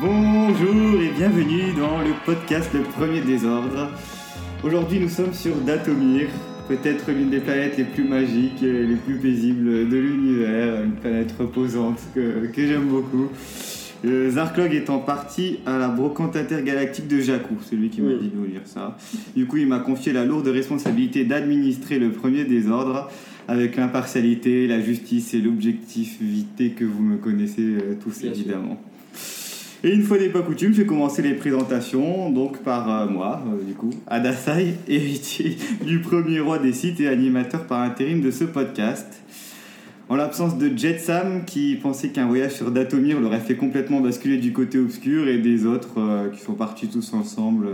Bonjour et bienvenue dans le podcast Le Premier Désordre. Aujourd'hui nous sommes sur Datomir, peut-être l'une des planètes les plus magiques et les plus paisibles de l'univers, une planète reposante que, que j'aime beaucoup. Euh, Zarklog étant parti à la brocante intergalactique de Jakku, c'est lui qui m'a dit de vous dire ça. Du coup il m'a confié la lourde responsabilité d'administrer le Premier Désordre avec l'impartialité, la justice et l'objectivité que vous me connaissez euh, tous Bien sûr. Et une fois n'est pas coutume, je vais commencer les présentations, donc par euh, moi, euh, du coup, Adasai, héritier du premier roi des sites et animateur par intérim de ce podcast. En l'absence de Jetsam, qui pensait qu'un voyage sur Datomir l'aurait fait complètement basculer du côté obscur, et des autres euh, qui sont partis tous ensemble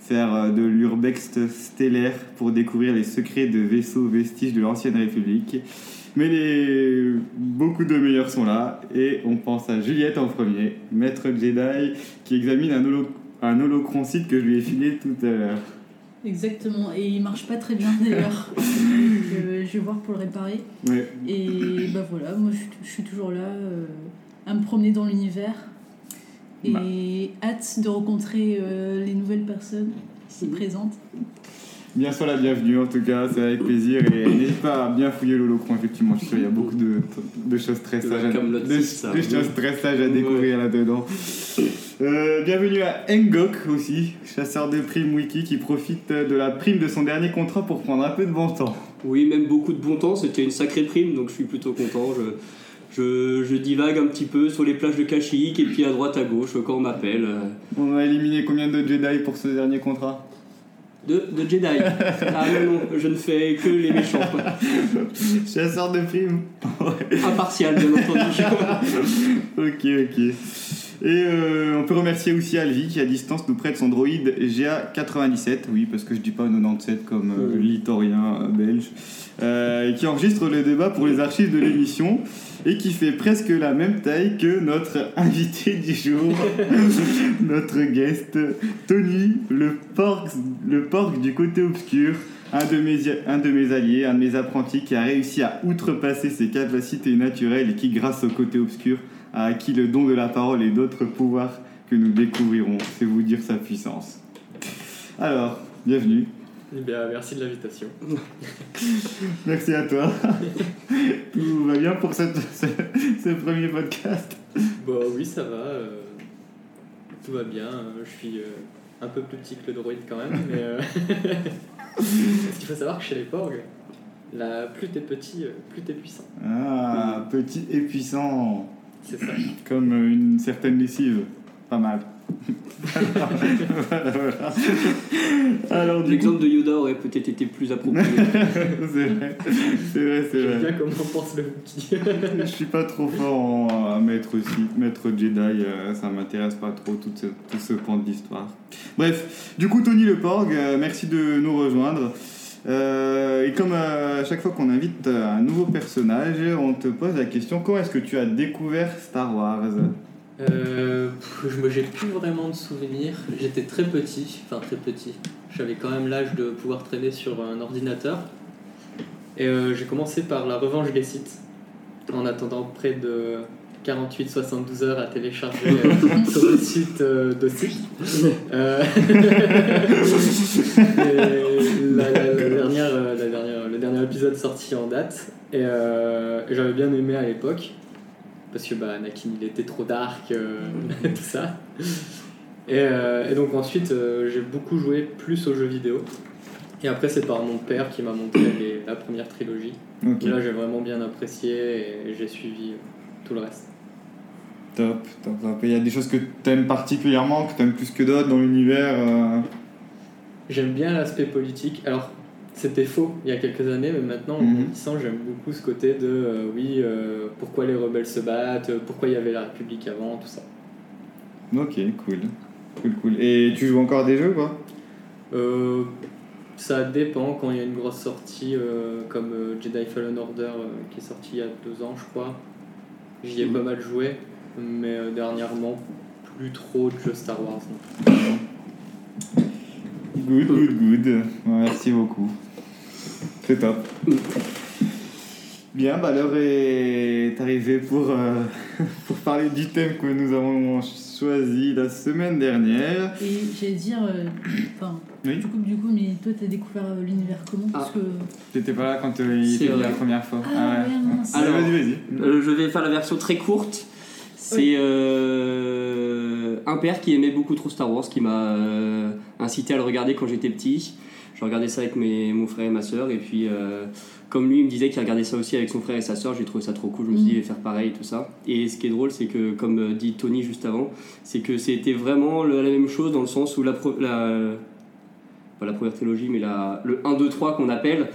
faire de l'urbex stellaire pour découvrir les secrets de vaisseaux vestiges de l'ancienne République. Mais les... beaucoup de meilleurs sont là, et on pense à Juliette en premier, maître Jedi, qui examine un, holo... un holocron site que je lui ai filé tout à l'heure. Exactement, et il marche pas très bien d'ailleurs. Euh, je vais voir pour le réparer. Ouais. Et bah voilà, moi je, suis- toujours là euh, à me promener dans l'univers. Et Bah. hâte de rencontrer euh, les nouvelles personnes qui se présentent. Bien sûr la bienvenue en tout cas, c'est avec plaisir et n'hésite pas à bien fouiller l'holocron effectivement, je suis sûr il y a beaucoup de, de choses très sages, à, de- de choses très sages à Ouais. découvrir là-dedans. Euh, bienvenue à Engok aussi, chasseur de primes wiki qui profite de la prime de son dernier contrat pour prendre un peu de bon temps. Oui, même beaucoup de bon temps, c'était une sacrée prime, donc je suis plutôt content. Je, je, je divague un petit peu sur les plages de Kashyyyk et puis à droite à gauche quand on m'appelle. euh, On a éliminé combien de Jedi pour ce dernier contrat? De, de Jedi. Ah non, non, je ne fais que les méchants. quoi. Chasseur de primes Impartial, bien entendu. Ok, ok. Et euh, on peut remercier aussi Alvi qui à distance nous prête son droïde GA97, oui parce que je dis pas 97 comme euh, l'itorien euh, belge, euh, qui enregistre le débat pour les archives de l'émission et qui fait presque la même taille que notre invité du jour, notre guest Tony, le porc, le porc du côté obscur. Un de, mes, un de mes alliés, un de mes apprentis qui a réussi à outrepasser ses capacités naturelles et qui, grâce au côté obscur, a acquis le don de la parole et d'autres pouvoirs que nous découvrirons. C'est vous dire sa puissance. Alors, bienvenue. Eh bien, merci de l'invitation. Merci à toi. Tout va bien pour cette, ce, ce premier podcast Bon, oui, ça va. euh, tout va bien. euh, Je suis euh, un peu plus petit que le droïde quand même, mais. euh, Parce qu'il faut savoir que chez les Porgs, la... plus t'es petit, plus t'es puissant. Ah, petit et puissant, C'est ça. comme une certaine lessive. Pas mal. Voilà, voilà. Alors, du coup, L'exemple de Yoda aurait peut-être été plus approprié. c'est vrai, c'est vrai, c'est vrai. bien comment pense le Wookie. Je suis pas trop fort en, à maître, aussi, maître Jedi, euh, ça m'intéresse pas trop tout ce, tout ce pan de l'histoire. Bref, du coup Tony Le Porg, euh, merci de nous rejoindre. Euh, et comme euh, à chaque fois qu'on invite un nouveau personnage, on te pose la question comment est-ce que tu as découvert Star Wars? Euh, pff, je me j'ai plus vraiment de souvenirs. J'étais très petit, enfin très petit. J'avais quand même l'âge de pouvoir traîner sur un ordinateur. Et euh, j'ai commencé par la revanche des sites, en attendant près de 48-72 heures à télécharger euh, sur le site euh, de. Euh, la, la- la dernière, la dernière, le dernier épisode sorti en date. Et j'avais bien aimé à l'époque parce que bah, Anakin il était trop dark, euh, tout ça. Et, euh, et donc ensuite euh, j'ai beaucoup joué plus aux jeux vidéo. Et après c'est par mon père qui m'a montré les- la première trilogie. Ok, Et là j'ai vraiment bien apprécié et j'ai suivi euh, tout le reste. top, top, top. Il y a des choses que tu aimes particulièrement, que tu aimes plus que d'autres dans l'univers J'aime bien l'aspect politique. Alors c'était faux il y a quelques années, mais maintenant en Mhm. grandissant j'aime beaucoup ce côté de euh, oui, euh, pourquoi les rebelles se battent, euh, pourquoi il y avait la République avant, tout ça. Ok, cool. Cool, cool. Et tu joues encore des jeux, quoi Euh, ça dépend quand il y a une grosse sortie comme Jedi Fallen Order qui est sorti il y a deux ans, je crois. J'y ai Mhm. pas mal joué, mais dernièrement, plus trop de jeux Star Wars. non. Good, good, good. Ouais, Merci beaucoup. C'est top. Bien, bah l'heure est arrivée pour, euh, pour parler du thème que nous avons choisi la semaine dernière. Et j'allais dire, euh, Oui. du coup, du coup, mais toi, t'as découvert euh, l'univers comment? Parce Ah. que. T'étais pas là quand euh, il était la première fois. Ah, ouais, non, c'est- Allez, Alors, vas-y, vas-y. Euh, je vais faire la version très courte. C'est euh, un père qui aimait beaucoup trop Star Wars qui m'a euh, incité à le regarder quand j'étais petit. Je regardais ça avec mes, mon frère et ma soeur. Et puis, euh, comme lui, il me disait qu'il regardait ça aussi avec son frère et sa soeur, j'ai trouvé ça trop cool. Je me suis dit, Mhm. je vais faire pareil et tout ça. Et ce qui est drôle, c'est que, comme euh, dit Tony juste avant, c'est que c'était vraiment la même chose dans le sens où la, pro- la, pas la première trilogie, mais la, le 1, 2, 3 qu'on appelle,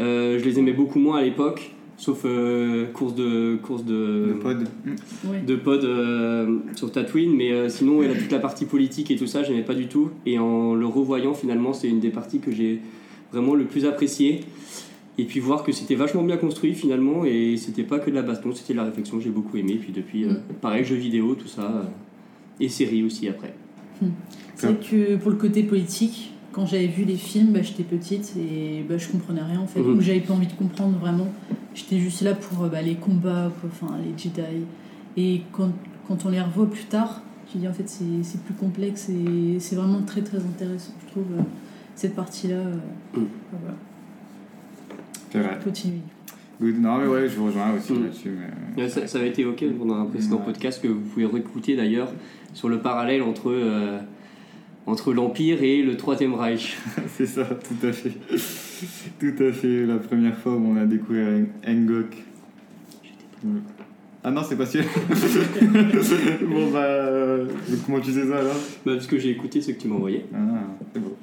euh, je les aimais beaucoup moins à l'époque. Sauf euh, course de course de, Le pod. Ouais. de pod euh, sur Tatooine, mais euh, sinon, il a toute la partie politique et tout ça, j'aimais pas du tout. Et en le revoyant, finalement, c'est une des parties que j'ai vraiment le plus apprécié. Et puis voir que c'était vachement bien construit finalement, et c'était pas que de la baston, c'était de la réflexion, j'ai beaucoup aimé. Puis depuis, euh, Mm. pareil, jeux vidéo, tout ça, euh, et séries aussi après. C'est vrai que pour le côté politique, quand j'avais vu les films, bah, j'étais petite et bah, je comprenais rien en fait. Mhm. Donc j'avais pas envie de comprendre vraiment. J'étais juste là pour euh, bah, les combats, quoi, enfin les Jedi. Et quand, quand on les revoit plus tard, j'ai dit en fait c'est c'est plus complexe et c'est vraiment très très intéressant, je trouve, euh, cette partie-là. euh, Mhm. bah, voilà, C'est vrai. continue. Non, mais ouais, je vous rejoins aussi Mm. là-dessus. Mais... Ouais, Ça, ça avait été ok pendant un précédent Ouais. podcast que vous pouvez réécouter d'ailleurs sur le parallèle entre, euh, entre l'Empire et le Troisième Reich. C'est ça, tout à fait. Tout à fait. La première fois où on a découvert Eng- Engok. Ah non, c'est pas celui Bon bah. euh, comment tu sais ça alors? Bah, parce que j'ai écouté ce que tu m'as envoyé. Ah, c'est beau.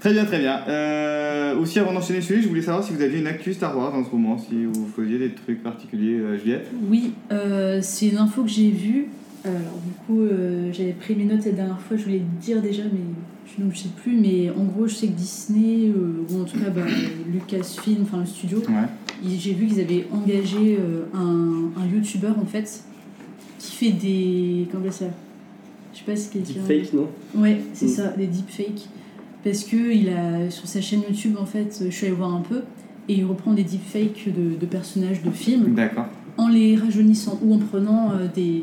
Très bien, très bien. Euh, aussi, avant d'enchaîner celui, je voulais savoir si vous aviez une actu Star Wars en ce moment, si vous faisiez des trucs particuliers, euh, Juliette? Oui, euh, c'est une info que j'ai vue. Alors du coup, euh, j'avais pris mes notes la dernière fois, je voulais le dire déjà, mais je ne sais plus. Mais en gros, je sais que Disney, euh, ou en tout cas bah, Lucasfilm, enfin le studio, Ouais. j'ai vu qu'ils avaient engagé euh, un, un YouTuber en fait, qui fait des... Comment ça? Je sais pas si quelqu'un... Deepfake, non? Ouais, c'est Mm. ça, des deepfakes. Parce que il a, sur sa chaîne YouTube, en fait, je suis allée voir un peu, et il reprend des deepfakes de, de personnages de films D'accord. en les rajeunissant ou en prenant euh, des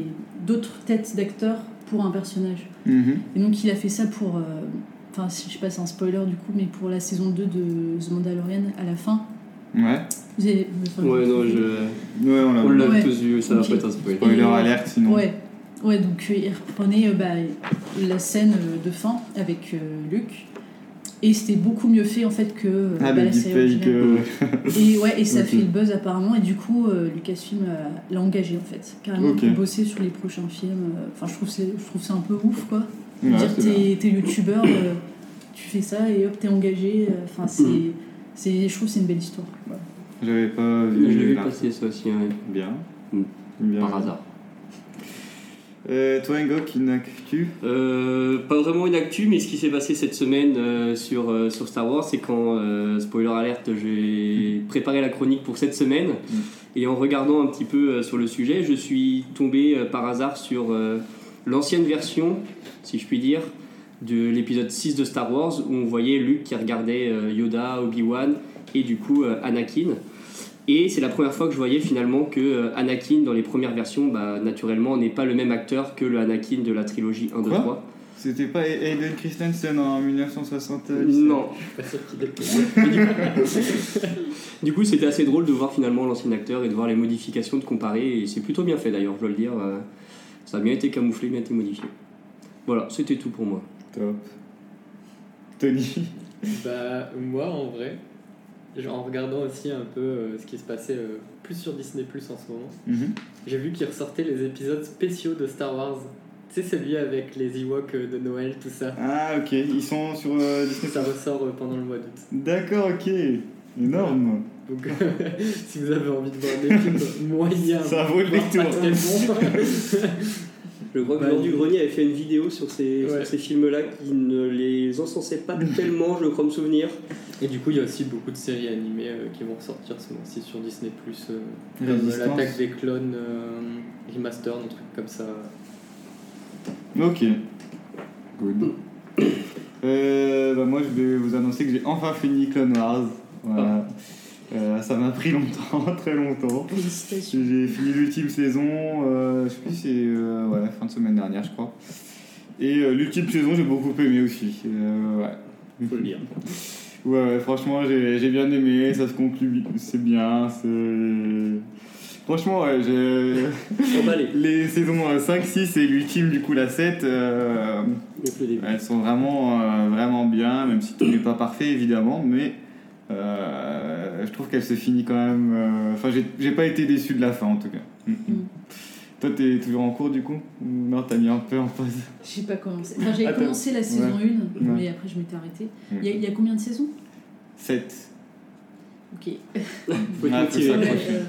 d'autres têtes d'acteurs pour un personnage. Mhm. Et donc il a fait ça pour, euh, enfin je sais pas c'est un spoiler du coup, mais pour la saison 2 de The Mandalorian à la fin. Ouais. Vous avez, enfin, Ouais, non, je... Ouais, on l'a Ouais. tous vu, ça va pas être un spoil. Spoiler alerte sinon. Ouais, ouais donc euh, il reprenait euh, bah, la scène euh, de fin avec euh, Luke. Et c'était beaucoup mieux fait en fait que euh, Ah, bah, la série euh, Et ouais, et ça fait le buzz apparemment, et du coup, euh, Lucasfilm euh, l'a engagé en fait, carrément Ok. pour bosser sur les prochains films. euh, Enfin, je trouve c'est, je trouve c'est un peu ouf quoi. ouais, Dire t'es, t'es youtubeur, euh, tu fais ça et hop t'es engagé. euh, Enfin, c'est, c'est, je trouve que c'est une belle histoire. Voilà. J'avais pas vu. passer ça aussi, ouais. Bien. Mm. Bien. par hasard. Euh, toi, Engok, une actu Euh, pas vraiment une actu, mais ce qui s'est passé cette semaine euh, sur, euh, sur Star Wars, c'est quand, spoiler alerte, j'ai préparé la chronique pour cette semaine. Et en regardant un petit peu sur le sujet, je suis tombé par hasard sur l'ancienne version, si je puis dire, de l'épisode 6 de Star Wars, où on voyait Luke qui regardait Yoda, Obi-Wan et du coup Anakin. Et c'est la première fois que je voyais finalement que euh, Anakin, dans les premières versions, bah, naturellement, n'est pas le même acteur que le Anakin de la trilogie 1, 2, Quoi 3. C'était pas Hayden Christensen en 1977 Non. Je suis pas sûr qu'il ait Du coup, c'était assez drôle de voir finalement l'ancien acteur et de voir les modifications, de comparer. Et c'est plutôt bien fait d'ailleurs, je dois le dire. euh, Ça a bien été camouflé, bien été modifié. Voilà, c'était tout pour moi. Top. Tony Bah, moi, en vrai, en regardant aussi un peu euh, ce qui se passait euh, plus sur Disney Plus en ce moment, Mhm. j'ai vu qu'ils ressortaient les épisodes spéciaux de Star Wars. Tu sais, celui avec les Ewoks euh, de Noël, tout ça. Ah, ok. Ils sont sur euh, Disney Ça ressort euh, pendant le mois d'août. D'accord, ok. Énorme. Donc, si vous avez envie de voir des films moyens, Ça vaut le détour. Je crois que Bah, Jean il- Dugrenier avait fait une vidéo sur ces, Ouais. ces films-là qui ne les encensait pas tellement, je crois me souvenir. Et du coup, il y a aussi beaucoup de séries animées euh, qui vont sortir ce mois-ci sur Disney, euh, comme euh, l'attaque des clones, euh, remaster, un truc comme ça. Ok. Good. Euh, bah moi, je vais vous annoncer que j'ai enfin fini Clone Wars. Voilà. Euh, ça m'a pris longtemps, très longtemps. Félicitations. J'ai fini l'ultime saison, euh, je sais plus, c'est euh, ouais, fin de semaine dernière, je crois. Et euh, l'ultime saison, j'ai beaucoup aimé aussi. Euh, ouais. Faut le dire. Ouais, ouais, franchement, j'ai bien aimé, ça se conclut, c'est bien, c'est. Franchement, ouais, j'ai. Les saisons euh, 5, 6 et l'ultime, du coup, la 7, euh, elles sont vraiment, euh, vraiment bien, même si tout n'est pas parfait, évidemment, mais euh, je trouve qu'elle se finit quand même. euh, Enfin, j'ai- j'ai pas été déçu de la fin, en tout cas. Mm, mm. Toi, t'es toujours en cours, du coup Ou Non, t'as mis un peu en pause. J'ai pas commencé. Enfin, j'avais Attends. commencé la saison Ouais. 1, Ouais. mais après je m'étais arrêtée. Il y, a- il y a combien de saisons 7. Ok. Faut Ah, faut Ouais, s'accrocher. euh,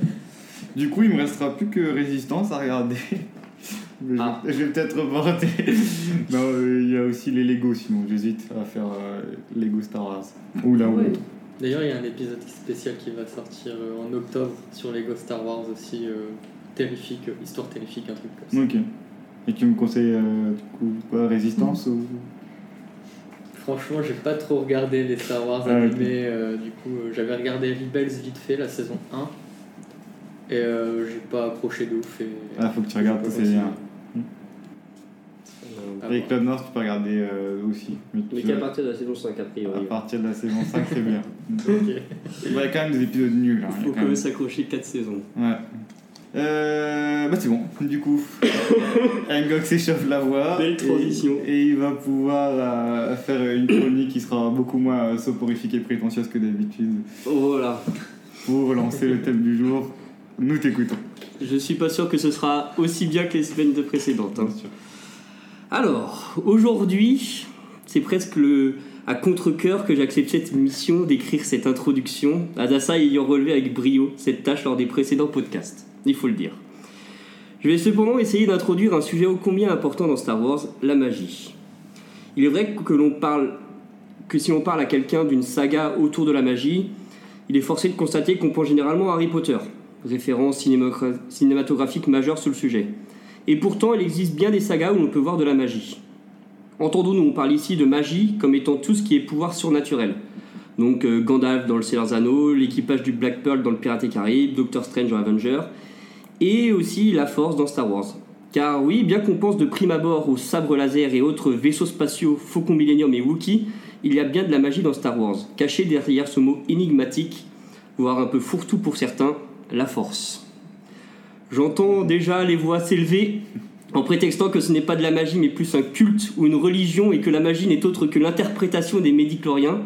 Du coup, il me restera plus que Résistance à regarder. Mais Ah. Je vais peut-être reporter. non, euh, il y a aussi les Lego, sinon j'hésite à faire euh, Lego Star Wars. Ou là ou l'autre. D'ailleurs, il y a un épisode spécial qui va sortir euh, en octobre sur Lego Star Wars aussi, euh, terrifique, euh, histoire terrifique, un truc comme ça. Ok. Et tu me conseilles euh, du coup quoi, Résistance ou... Franchement, j'ai pas trop regardé les Star Wars Ah, animés, euh, du coup, euh, j'avais regardé Rebels vite fait, la saison 1, et euh, j'ai pas accroché de ouf. Et, Ah, faut que tu regardes, continué. Euh, Ah Et bon. Club Nord, tu peux regarder euh, aussi. Mais, Mais qu'à partir de la saison 5 a priori. à partir de la saison 5, c'est bien. Il y a quand même des épisodes nuls. hein, il faut quand même- s'accrocher 4 saisons. Ouais. Euh, bah c'est bon, du coup, Angok s'échauffe la voix. Belle transition. Et, et il va pouvoir euh, faire une chronique qui sera beaucoup moins euh, soporifique et prétentieuse que d'habitude. Voilà. Pour lancer le thème du jour, nous t'écoutons. Je suis pas sûr que ce sera aussi bien que les semaines de précédentes. hein. Bien sûr. Alors, aujourd'hui, c'est presque le, à contre-coeur que j'accepte cette mission d'écrire cette introduction, Adassa ayant relevé avec brio cette tâche lors des précédents podcasts, il faut le dire. Je vais cependant essayer d'introduire un sujet ô combien important dans Star Wars, la magie. Il est vrai que l'on parle que si on parle à quelqu'un d'une saga autour de la magie, il est forcé de constater qu'on pense généralement à Harry Potter, référence cinéma- cinématographique majeure sur le sujet. Et pourtant, il existe bien des sagas où l'on peut voir de la magie. Entendons-nous, on parle ici de magie comme étant tout ce qui est pouvoir surnaturel. Donc euh, Gandalf dans le Seigneur Anneaux, l'équipage du Black Pearl dans le Pirate des Caraïbes, Doctor Strange dans Avenger, et aussi la Force dans Star Wars. Car oui, bien qu'on pense de prime abord aux sabres laser et autres vaisseaux spatiaux, Faucon Millennium et Wookiee, il y a bien de la magie dans Star Wars, cachée derrière ce mot énigmatique, voire un peu fourre-tout pour certains, la Force. J'entends déjà les voix s'élever en prétextant que ce n'est pas de la magie mais plus un culte ou une religion et que la magie n'est autre que l'interprétation des médicloriens.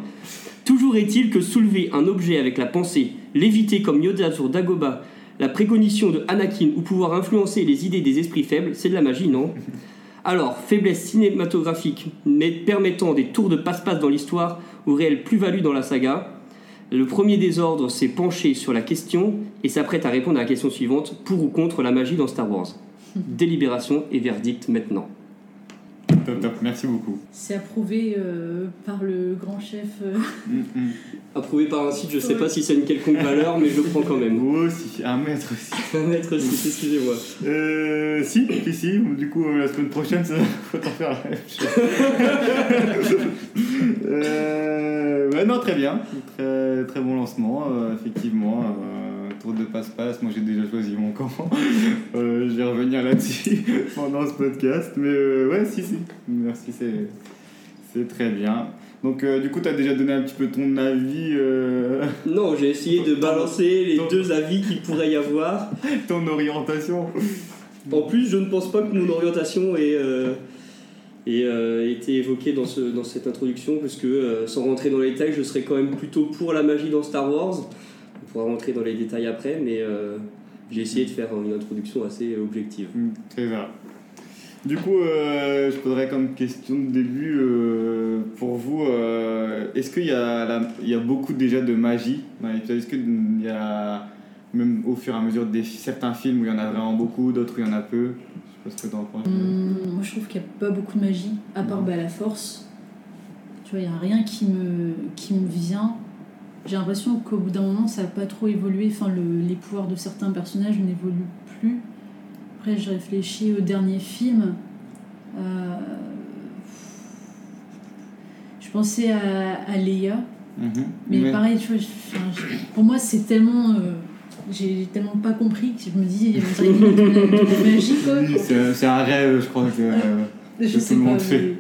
Toujours est-il que soulever un objet avec la pensée, l'éviter comme Yoda sur Dagoba, la précognition de Anakin ou pouvoir influencer les idées des esprits faibles, c'est de la magie, non? Alors, faiblesse cinématographique, mais permettant des tours de passe-passe dans l'histoire ou réelle plus-value dans la saga, le premier désordre s'est penché sur la question et s'apprête à répondre à la question suivante pour ou contre la magie dans Star Wars? Délibération et verdict maintenant. Top, top, merci beaucoup. C'est approuvé euh, par le grand chef. euh, Mm, mm. Approuvé par un site, je sais Ouais. pas si c'est une quelconque valeur, mais je le prends quand même. Moi aussi, un mètre aussi. Un mètre six, excusez-moi. Euh, si, si, si, du coup, euh, la semaine prochaine, ça faut en faire la même chose. euh, ouais, non, très bien. Très, très bon lancement, euh, effectivement. Tour de passe-passe, moi j'ai déjà choisi mon camp. Euh, je vais revenir là-dessus pendant ce podcast. Mais euh, ouais, si, si. Merci, c'est, c'est très bien. Donc, euh, du coup, tu as déjà donné un petit peu ton avis, Non, j'ai essayé de balancer les Ton- deux avis qu'il pourrait y avoir. ton orientation. En plus, je ne pense pas que mon orientation ait, ait, euh, été évoquée dans, ce, dans cette introduction, parce que euh, sans rentrer dans les détails, je serais quand même plutôt pour la magie dans Star Wars. On pourra rentrer dans les détails après, mais euh, j'ai essayé de faire une introduction assez objective. Mm, Très bien. Du coup, euh, je poserais comme question de début euh, pour vous, euh, est-ce qu'il y, a la- il y a beaucoup déjà de magie dans l'épisode Est-ce qu'il y a, même au fur et à mesure des certains films où il y en a vraiment beaucoup, d'autres où il y en a peu? Parce que dans Hum, moi, je trouve qu'il n'y a pas beaucoup de magie, à part bah, la force. Tu vois, il n'y a rien qui me, qui me vient. J'ai l'impression qu'au bout d'un moment, ça n'a pas trop évolué. Enfin, le- les pouvoirs de certains personnages n'évoluent plus. Après, je réfléchis au dernier film. Euh, Je pensais à, à Leia. Mhm. Mais Ouais. pareil, tu vois, je- enfin, je- pour moi, c'est tellement. euh, j'ai tellement pas compris que je me dis, quoi. Oui, c'est c'est un rêve, je crois que, euh, Je que sais tout le monde mais- fait.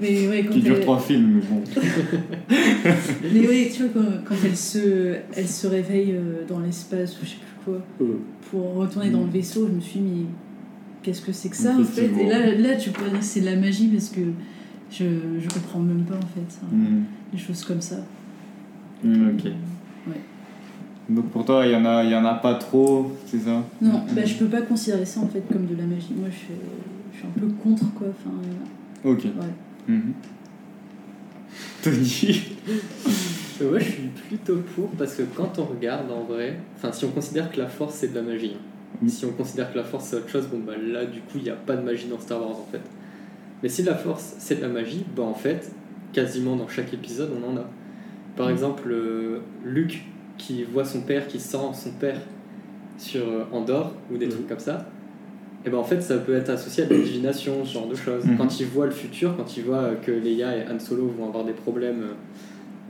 Mais ouais, quand Qui dure elle- trois films, mais bon. Mais oui, tu vois, quand, quand elle, se, elle se réveille euh, dans l'espace ou je sais plus quoi, Mm. pour retourner dans le vaisseau, je me suis dit, mais qu'est-ce que c'est que ça en fait? Et là, là, tu peux dire que c'est de la magie parce que je, je comprends même pas en fait. hein, Mhm. Des choses comme ça. Mhm, ok. Ouais. Donc pour toi, il y en a, il y en a pas trop, c'est ça? Non, bah, je peux pas considérer ça en fait comme de la magie. Moi, je, suis- je suis un peu contre quoi. Enfin, Ok. ouais. Mhm. Tony Euh, Moi, je suis plutôt pour parce que quand on regarde en vrai, enfin, si on considère que la force c'est de la magie, hein. Si on considère que la force c'est autre chose, bon bah là du coup il n'y a pas de magie dans Star Wars en fait. Mais si la force c'est de la magie, bah en fait, quasiment dans chaque épisode on en a. Par exemple, euh, Luke qui voit son père, qui sent son père sur euh, Andorre ou des trucs comme ça. Et ben en fait, ça peut être associé à de la divination, ce genre de choses. Mhm. Quand il voit le futur, quand il voit euh, que Leia et Han Solo vont avoir des problèmes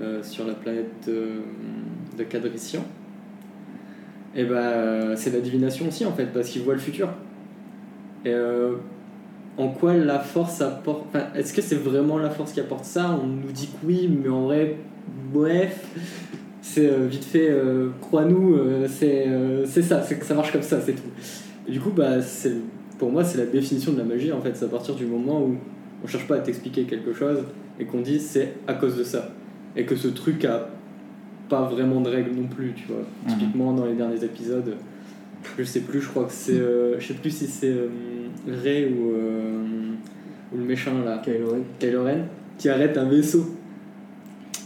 euh, euh, sur la planète de, de Cadrician, et ben euh, c'est de la divination aussi en fait, parce qu'il voit le futur. Et euh, en quoi la force apporte. Enfin, est-ce que c'est vraiment la force qui apporte ça? On nous dit que oui, mais en vrai, bref. C'est euh, vite fait, crois-nous, c'est c'est ça, c'est que ça marche comme ça, c'est tout. Du coup, bah, c'est- pour moi, c'est la définition de la magie en fait. C'est à partir du moment où on cherche pas à t'expliquer quelque chose et qu'on dit c'est à cause de ça. Et que ce truc a pas vraiment de règles non plus, tu vois. Mhm. Typiquement, dans les derniers épisodes, je sais plus, je crois que c'est. euh, je sais plus si c'est euh, Rey ou, euh, ou le méchant là, Kylo Ren. Kylo Ren, qui arrête un vaisseau.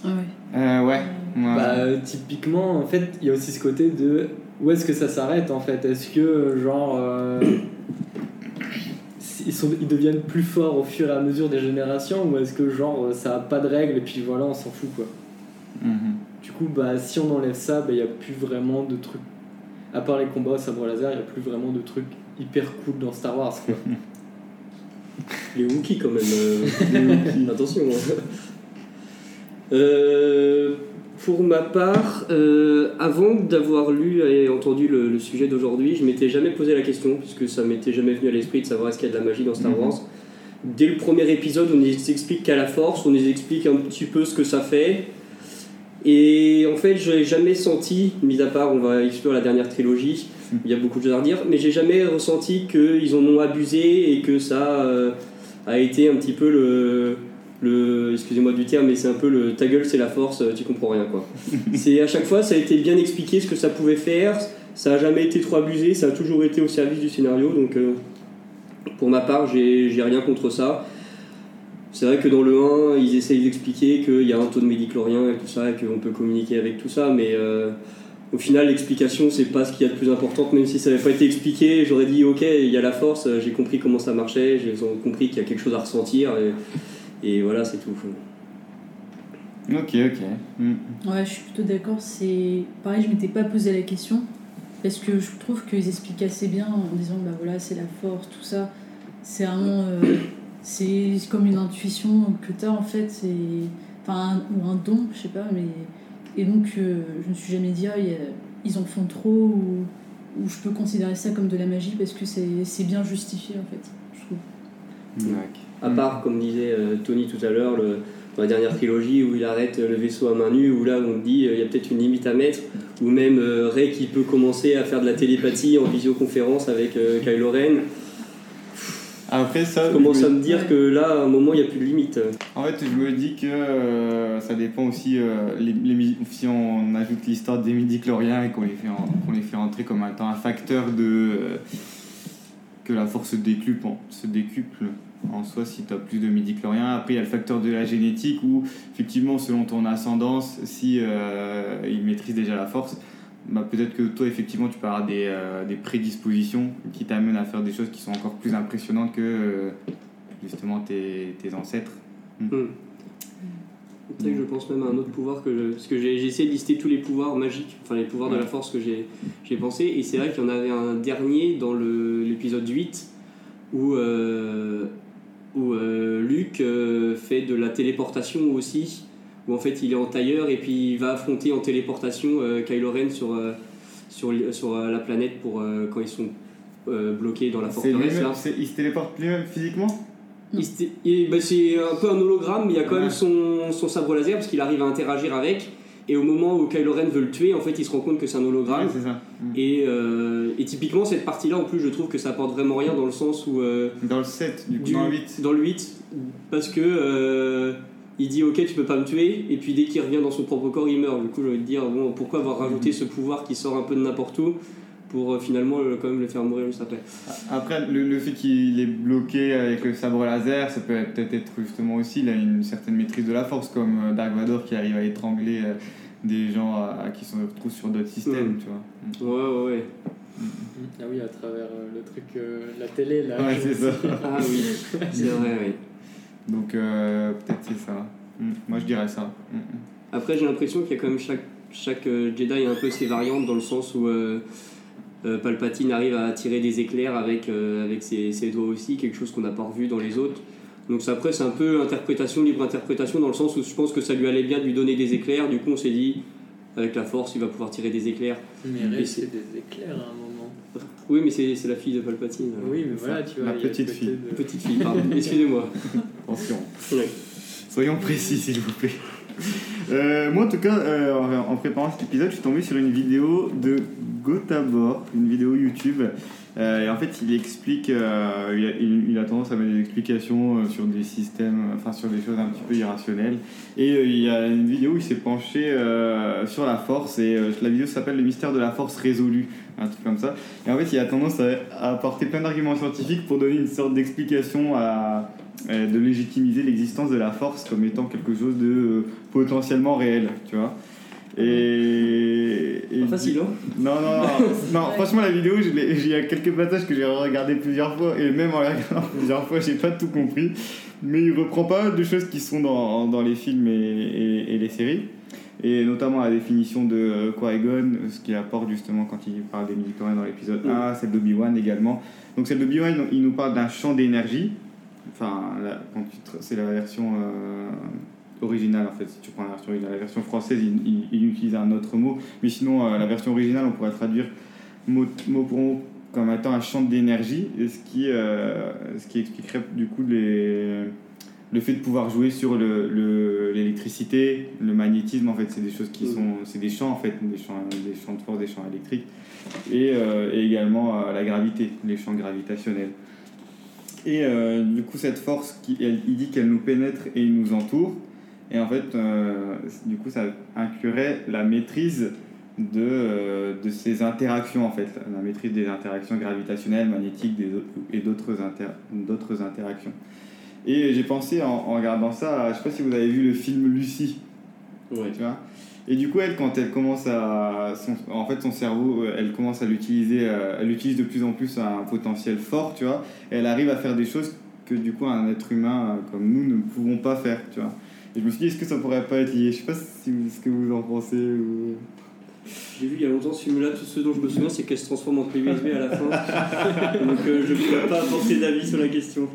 Ah ouais. Euh, ouais. ouais. Bah, typiquement, en fait, il y a aussi ce côté de où est-ce que ça s'arrête en fait? Est-ce que, genre, euh, ils, sont, ils deviennent plus forts au fur et à mesure des générations ou est-ce que, genre, ça a pas de règles et puis voilà, on s'en fout quoi? Mhm. Du coup, bah, si on enlève ça, il n'y a plus vraiment de trucs. À part les combats au sabre laser, il n'y a plus vraiment de trucs hyper cool dans Star Wars quoi. Les Wookiees quand même. euh, les Wookiees, Attention. hein. Euh, pour ma part, euh, avant d'avoir lu et entendu le, le sujet d'aujourd'hui, je m'étais jamais posé la question, puisque ça m'était jamais venu à l'esprit de savoir est-ce qu'il y a de la magie dans Star Mhm. Wars. Dès le premier épisode, on nous explique qu'à la force, on nous explique un petit peu ce que ça fait. Et en fait, je n'ai jamais senti, mis à part, on va explorer la dernière trilogie, il y a beaucoup de choses à redire, mais j'ai jamais ressenti qu'ils en ont abusé et que ça euh, a été un petit peu le. Le Excusez-moi du terme, mais c'est un peu le ta gueule, c'est la force, euh, tu comprends rien quoi. c'est à chaque fois, ça a été bien expliqué ce que ça pouvait faire, ça a jamais été trop abusé, ça a toujours été au service du scénario, donc euh, pour ma part, j'ai rien contre ça. C'est vrai que dans le 1, ils essayent d'expliquer qu'il y a un taux de médiclorien et tout ça, et qu'on peut communiquer avec tout ça, mais euh, au final, l'explication, c'est pas ce qu'il y a de plus important, même si ça n'avait pas été expliqué, j'aurais dit ok, il y a la force, j'ai compris comment ça marchait, j'ai compris qu'il y a quelque chose à ressentir, et, et voilà, c'est tout. Ok, ok. Mhm. Ouais, je suis plutôt d'accord. C'est pareil, je m'étais pas posé la question parce que je trouve qu'ils expliquent assez bien en disant bah voilà, c'est la force, tout ça. C'est vraiment euh, c'est comme une intuition que tu as en fait, c'est enfin un- ou un don, je sais pas, mais et donc euh, je me suis jamais dit ah, il y a- ils en font trop ou, ou je peux considérer ça comme de la magie parce que c'est c'est bien justifié en fait, je trouve. À part, comme disait euh, Tony tout à l'heure, dans la dernière trilogie où il arrête le vaisseau à main nue, où là on dit euh, il y a peut-être une limite à mettre, ou même euh, Rey qui peut commencer à faire de la télépathie en visioconférence avec euh, Kylo Ren. Après ça, Je commence je à me- dire que là, à un moment, il n'y a plus de limite. en fait, je me dis que euh, ça dépend aussi. euh, les, les mi- si on ajoute l'histoire des midi-chloriens et qu'on les, fait en- qu'on les fait entrer comme étant un facteur de. euh, que la force décuple, se décuple en soi si tu as plus de midi-chloriens. Après, il y a le facteur de la génétique où, effectivement, selon ton ascendance, si euh, il maîtrise déjà la force, bah, peut-être que toi, effectivement, tu peux avoir des, euh, des prédispositions qui t'amènent à faire des choses qui sont encore plus impressionnantes que euh, justement tes, tes ancêtres. Hmm. C'est vrai que je pense même à un autre pouvoir que je- parce que j'ai essayé de lister tous les pouvoirs magiques, enfin les pouvoirs de la force que j'ai pensé et c'est vrai qu'il y en avait un dernier dans l'épisode 8 où euh, où euh, Luke euh, fait de la téléportation aussi où en fait il est en tailleur et puis il va affronter en téléportation euh, Kylo Ren sur euh, sur la planète pour euh, quand ils sont euh, bloqués dans la forteresse là. il se téléporte lui-même physiquement? Bah, c'est un peu un hologramme, mais il y a quand Ouais. même son, son sabre laser parce qu'il arrive à interagir avec. Et au moment où Kylo Ren veut le tuer, en fait, il se rend compte que c'est un hologramme. Ouais, c'est ça. Mm. et, euh, et typiquement, cette partie-là, en plus, je trouve que ça apporte vraiment rien dans le sens où. euh, Dans le 7, du coup, du- dans le 8. Dans le 8, parce que. euh, il dit ok tu peux pas me tuer et puis dès qu'il revient dans son propre corps il meurt du coup j'ai envie de dire bon pourquoi avoir rajouté ce pouvoir qui sort un peu de n'importe où? Pour euh, finalement quand même le faire mourir juste après Après, le, le fait qu'il est bloqué avec le sabre laser, ça peut être- peut-être être justement aussi il a une certaine maîtrise de la force, comme euh, Dark Vador qui arrive à étrangler euh, des gens à- qui se retrouvent sur d'autres systèmes, Mm. tu vois. ouais ouais ouais Ah oui, à travers euh, le truc, euh, la télé là. Ouais, c'est ça. ah oui c'est vrai oui Donc euh, peut-être c'est ça. Mm. Moi je dirais ça. Mm, mm. Après, j'ai l'impression qu'il y a quand même chaque, chaque euh, Jedi a un peu ses variantes dans le sens où euh, euh, Palpatine arrive à tirer des éclairs avec, euh, avec ses, ses doigts aussi, quelque chose qu'on n'a pas revu dans les autres. Donc ça, après, c'est un peu interprétation, libre interprétation, dans le sens où je pense que ça lui allait bien de lui donner des éclairs. Du coup, on s'est dit, avec la force, il va pouvoir tirer des éclairs. Mais rester c'est- des éclairs à un moment. Oui, mais c'est c'est la fille de Palpatine. Oui, mais voilà, tu La vois. il y a le petite fille. de- Petite fille, pardon. Excusez-moi. Attention. Ouais. Soyons précis s'il vous plaît. Euh, moi en tout cas, euh, en, préparant cet épisode, je suis tombé sur une vidéo de Gotabor, une vidéo YouTube. Euh, et en fait, il explique, il, a, il- a tendance à mettre des explications sur des systèmes, enfin sur des choses un petit peu irrationnelles. Et il y a une vidéo où il s'est penché sur la force, et la vidéo s'appelle Le mystère de la force résolue, un truc comme ça. Et en fait, il a tendance à, apporter plein d'arguments scientifiques pour donner une sorte d'explication à, euh, de légitimiser l'existence de la force comme étant quelque chose de euh, potentiellement réel, tu vois. Et, facile, non, non, non, non franchement, la vidéo, il y a quelques passages que j'ai regardé plusieurs fois, et même en les regardant plusieurs fois, j'ai pas tout compris. Mais il reprend pas mal de choses qui sont dans, dans les films et, et- et les séries, et notamment la définition de euh, Qui-Gon, ce qu'il apporte justement quand il parle des militaires dans l'épisode Mm. 1, celle d'Obi-Wan également. Donc, celle d'Obi-Wan, il nous parle d'un champ d'énergie, enfin, c'est la version. euh, originale en fait si tu prends la version originale la version française il, il- il utilise un autre mot mais sinon euh, la version originale on pourrait traduire mot, mot pour mot comme étant un champ d'énergie ce qui euh, ce qui expliquerait du coup les le fait de pouvoir jouer sur le- le- l'électricité le, magnétisme en fait c'est des choses qui Mm. sont c'est des champs en fait des champs des champs de force des champs électriques et, euh, et également euh, la gravité les champs gravitationnels et euh, du coup, cette force, qui, elle- il dit qu'elle nous pénètre et nous entoure. Et en fait, du coup, ça inclurait la maîtrise de, de ces interactions, en fait. La maîtrise des interactions gravitationnelles, magnétiques des et d'autres inter- d'autres interactions. Et j'ai pensé, en, en regardant ça, à- je sais pas si vous avez vu le film Lucie Ouais. tu vois. Et du coup, elle, quand elle commence à. son- en fait, son cerveau, euh, elle commence à l'utiliser, euh, elle utilise de plus en plus un potentiel fort, tu vois. Et elle arrive à faire des choses que, du coup, un être humain euh, comme nous ne pouvons pas faire, tu vois. Et je me suis dit, est-ce que ça pourrait pas être lié? Je sais pas si, ce que vous en pensez. Ou... J'ai vu il y a longtemps ce film-là, tout ce dont je me souviens, c'est qu'elle se transforme en clé USB à la fin. Donc euh, je ne pourrais pas apporter d'avis sur la question.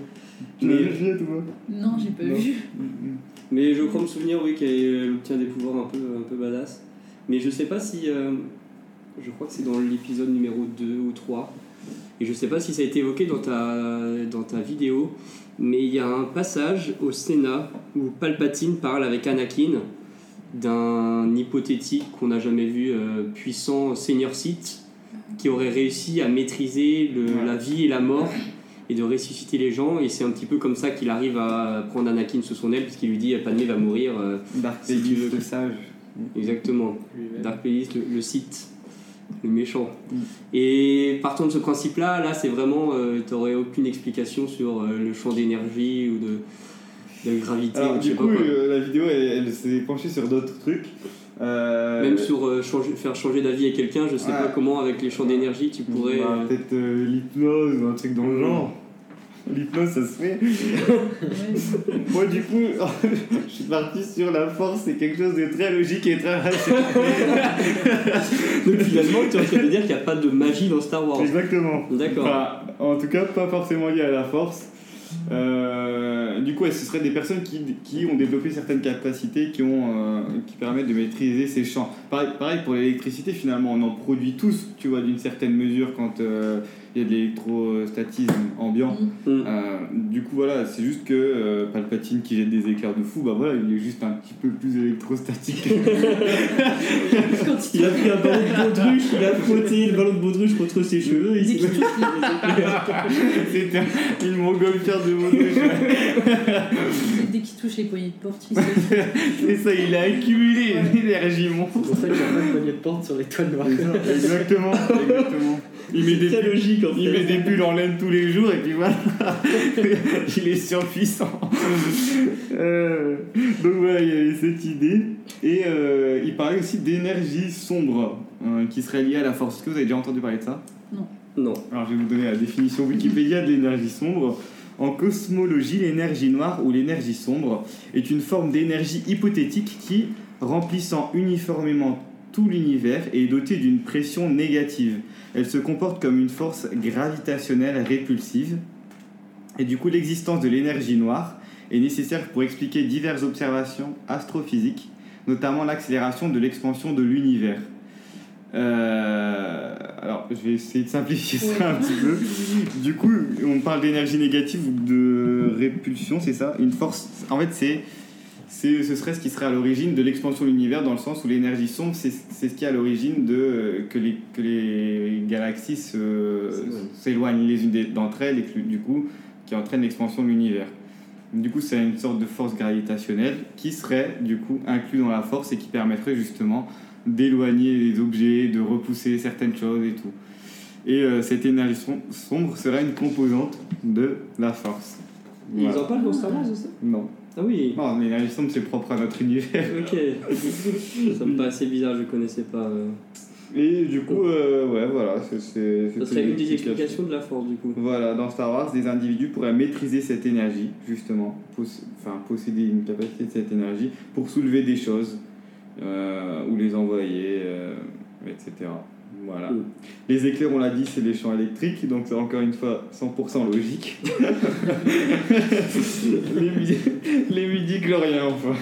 Tu l'as Mais, vu, Juliette, ou pas Non, j'ai pas Non. vu. Mm, mm. mais je crois me souvenir, oui, qu'elle obtient des pouvoirs un peu, un peu badass. Mais je sais pas si. euh, je crois que c'est dans l'épisode numéro 2 ou 3. Et je sais pas si ça a été évoqué dans ta, dans ta vidéo. Mais il y a un passage au Sénat où Palpatine parle avec Anakin d'un hypothétique qu'on n'a jamais vu euh, puissant seigneur Sith qui aurait réussi à maîtriser le- Ouais. la vie et la mort et de ressusciter les gens et c'est un petit peu comme ça qu'il arrive à prendre Anakin sous son aile puisqu'il lui dit Padmé va mourir euh, Dark Si veux. le sage. exactement. Dark Playlist le, le Sith le méchant Mm. et partant de ce principe là là c'est vraiment euh, t'aurais aucune explication sur euh, le champ d'énergie ou de, de gravité Alors, ou je sais du coup, quoi. euh, la vidéo, elle, elle s'est penchée sur d'autres trucs. Euh, Même sur euh, changer, faire changer d'avis à quelqu'un, je sais Ouais. pas comment avec les champs d'énergie tu pourrais. bah, euh, Peut-être euh, l'hypnose ou un truc dans le Mm. genre. L'hypnose, ça se fait. Moi, du coup, je suis parti sur la force, c'est quelque chose de très logique et très rationnel. Donc finalement, tu es en train de dire qu'il n'y a pas de magie dans Star Wars. Exactement. D'accord. Enfin, en tout cas, pas forcément lié à la force. Euh, du coup, ce seraient des personnes qui, qui ont développé certaines capacités qui, ont, euh, qui permettent de maîtriser ces champs. Pareil, pareil pour l'électricité, finalement, on en produit tous, tu vois, d'une certaine mesure quand euh, il y a de l'électrostatisme ambiant. Mm. Mm. Euh, du coup, voilà, c'est juste que euh, Palpatine qui jette des éclairs de fou, bah voilà, il est juste un petit peu plus électrostatique. Il a pris un ballon de baudruche, il a frotté le ballon de baudruche contre ses cheveux il s'est C'était un- une montgolfière de baudruche. les- dès qu'il touche les poignées de porte, il se Et ça, il a accumulé une énergie C'est monstre. pour ça qu'il n'y a pas de poignée de porte sur l'étoile noire. Exactement, exactement. Il met des logique en il met des pulls en laine tous les jours et puis voilà. il est surpuissant. Euh, donc voilà, il y avait cette idée. Et euh, il parlait aussi d'énergie sombre euh, qui serait liée à la force. Est-ce que vous avez déjà entendu parler de ça? Non. Alors je vais vous donner la définition Wikipédia de l'énergie sombre. En cosmologie, l'énergie noire ou l'énergie sombre est une forme d'énergie hypothétique qui, remplissant uniformément tout l'univers, est dotée d'une pression négative. Elle se comporte comme une force gravitationnelle répulsive. Et du coup, l'existence de l'énergie noire est nécessaire pour expliquer diverses observations astrophysiques, notamment l'accélération de l'expansion de l'univers. Euh, alors, je vais essayer de simplifier ça un petit peu. Du coup, on parle d'énergie négative ou de répulsion, c'est ça? Une force. En fait, c'est. C'est- Ce serait ce qui serait à l'origine de l'expansion de l'univers, dans le sens où l'énergie sombre, c'est c'est ce qui est à l'origine de euh, que les, que les galaxies se- S'éloignent. les unes d'entre elles et que, du coup, qui entraîne l'expansion de l'univers. Du coup, c'est une sorte de force gravitationnelle qui serait du coup inclus dans la force et qui permettrait justement d'éloigner les objets, de repousser certaines choses et tout. Et euh, cette énergie som- sombre serait une composante de la force. Ils en parlent Star Wars aussi? Non. Ah oui. Non, l'énergie sombre c'est propre à notre univers. Ok. Ça me paraissait bizarre, je connaissais pas. euh. Et du coup, euh, ouais, voilà, c'est. c'est- Ça c'était serait une des explications de la force du coup. Voilà, dans Star Wars, des individus pourraient maîtriser cette énergie, justement, poss- enfin, posséder une capacité de cette énergie pour soulever des choses euh, ou les envoyer, euh, etc. Voilà. Mm. Les éclairs, on l'a dit, c'est les champs électriques, donc c'est encore une fois 100% logique. les, midi, les midi-chloriens, enfin.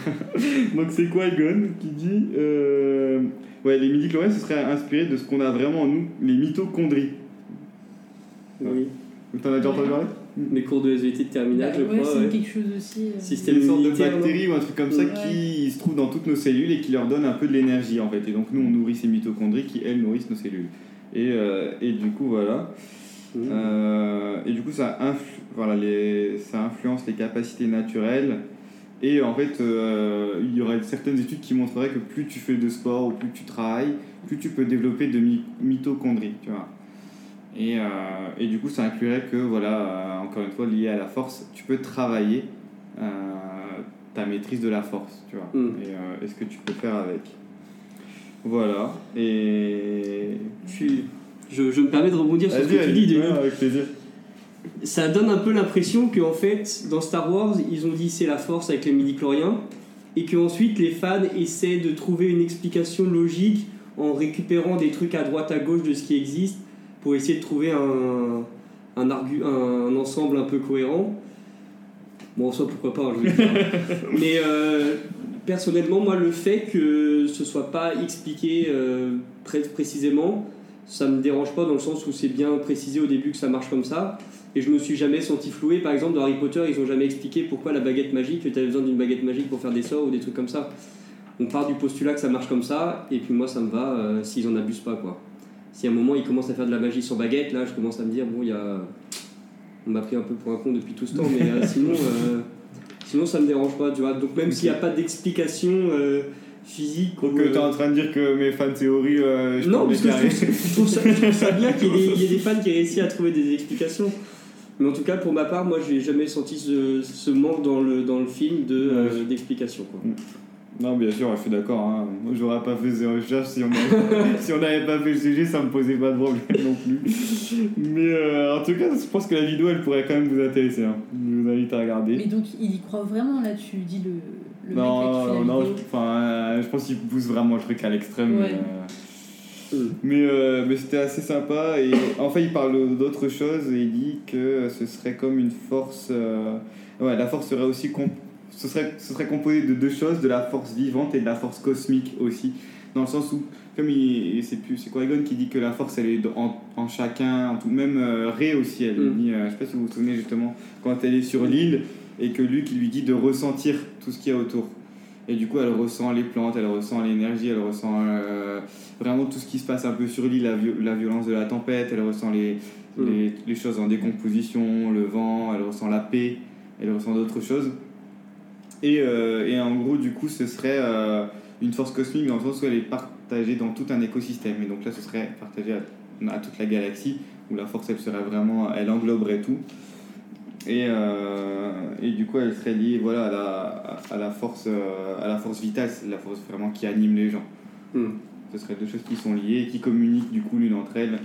donc c'est Qui-Gon qui dit... euh, ouais, les midi-chloriens, ce serait inspiré de ce qu'on a vraiment en nous, les mitochondries. Oui. T'en as déjà entendu parler? Mes cours de SVT de terminale, je ouais, crois. c'est ouais. quelque chose aussi. euh, Si C'est une sorte de immunitaire, non bactérie ou un truc comme ça qui se trouve dans toutes nos cellules et qui leur donne un peu de l'énergie en fait. Et donc nous on nourrit ces mitochondries qui elles nourrissent nos cellules. Et, euh, et du coup voilà. Mhm. Euh, et du coup ça, influ- voilà, les, ça influence les capacités naturelles. Et en fait euh, il y aurait certaines études qui montreraient que plus tu fais de sport ou plus tu travailles, plus tu peux développer de mi- mitochondries. Tu vois. Et, euh, et du coup, ça inclurait que, voilà, euh, encore une fois, lié à la force, tu peux travailler euh, ta maîtrise de la force, tu vois. Mm. Et, euh, et ce que tu peux faire avec? Voilà. Et. Puis, je, je me permets de rebondir sur ce que tu dis, ouais, avec plaisir. Ça donne un peu l'impression qu'en fait, dans Star Wars, ils ont dit c'est la force avec les midi-chloriens, et qu'ensuite les fans essaient de trouver une explication logique en récupérant des trucs à droite à gauche de ce qui existe pour essayer de trouver un, un, argu- un ensemble un peu cohérent. Bon, en soi, pourquoi pas, hein, je. Mais euh, personnellement, moi, le fait que ce soit pas expliqué euh, très précisément, ça me dérange pas dans le sens où c'est bien précisé au début que ça marche comme ça. Et je me suis jamais senti floué. Par exemple, dans Harry Potter, ils ont jamais expliqué pourquoi la baguette magique, que tu avais besoin d'une baguette magique pour faire des sorts ou des trucs comme ça. On part du postulat que ça marche comme ça, et puis moi, ça me va euh, s'ils en abusent pas, quoi. Si à un moment ils commencent à faire de la magie sur baguette, là, je commence à me dire, bon, il y a. On m'a pris un peu pour un con depuis tout ce temps, mais euh, sinon, euh, sinon, ça me dérange pas, tu vois. Donc, même s'il n'y a pas d'explication euh, physique. Donc, ou, euh, euh, en train de dire que mes fan théories, euh, je non, parce que je trouve, je trouve ça, je trouve ça bien qu'il y, ait des- il y ait des fans qui réussissent à trouver des explications. Mais en tout cas, pour ma part, moi, j'ai jamais senti ce, ce manque dans le, dans le film de, euh, Ouais. d'explication. Non, bien sûr, je suis d'accord. Hein. J'aurais pas fait ces recherches si on si n'avait pas fait le sujet, ça me posait pas de problème non plus. Mais euh, en tout cas, je pense que la vidéo, elle pourrait quand même vous intéresser. hein. Je vous invite à regarder. Mais donc, il y croit vraiment, là, tu dis le, le mec là, non, non, vidéo. je, euh, je pense qu'il pousse vraiment le truc à l'extrême. Ouais. euh, Mais, mais c'était assez sympa. Et en fait, il parle d'autre chose et il dit que ce serait comme une force. ouais, la force serait aussi. comp- ce, serait, ce serait composé de deux choses de la force vivante et de la force cosmique aussi. Dans le sens où, comme il, c'est plus c'est Qui-Gon qui dit que la force elle est en, en chacun, en tout, même euh, Rey aussi, elle Mm. dit, euh, je sais pas si vous vous souvenez justement, quand elle est sur l'île et que Luke il lui dit de ressentir tout ce qu'il y a autour. Et du coup, elle ressent les plantes, elle ressent l'énergie, elle ressent euh, vraiment tout ce qui se passe un peu sur l'île, la, la violence de la tempête, elle ressent les, Mm. les, les choses en décomposition, le vent, elle ressent la paix, elle ressent d'autres choses. Et, euh, et en gros, du coup, ce serait euh, une force cosmique dans le sens où elle est partagée dans tout un écosystème. Et donc là, ce serait partagé à, à toute la galaxie, où la force, elle serait vraiment, elle engloberait tout. Et, euh, et du coup, elle serait liée voilà, à, la, à, la force, à la force vitale, la force vraiment qui anime les gens. Hmm. Ce seraient deux choses qui sont liées et qui communiquent du coup l'une entre elles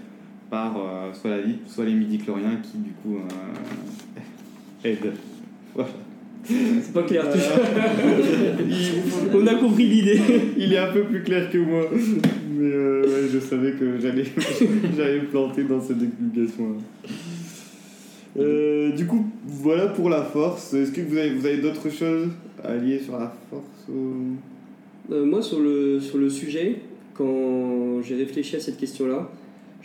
par soit la vie, soit les midi-chloriens qui du coup aident. Voilà. C'est pas clair, tout ça. On a compris l'idée. Il est un peu plus clair que moi, mais euh, ouais, je savais que j'allais j'allais me planter dans cette explication. Euh, du coup, voilà pour la force. Est-ce que vous avez, vous avez d'autres choses à lier sur la force ou- Euh, moi, sur le, sur le sujet, quand j'ai réfléchi à cette question-là,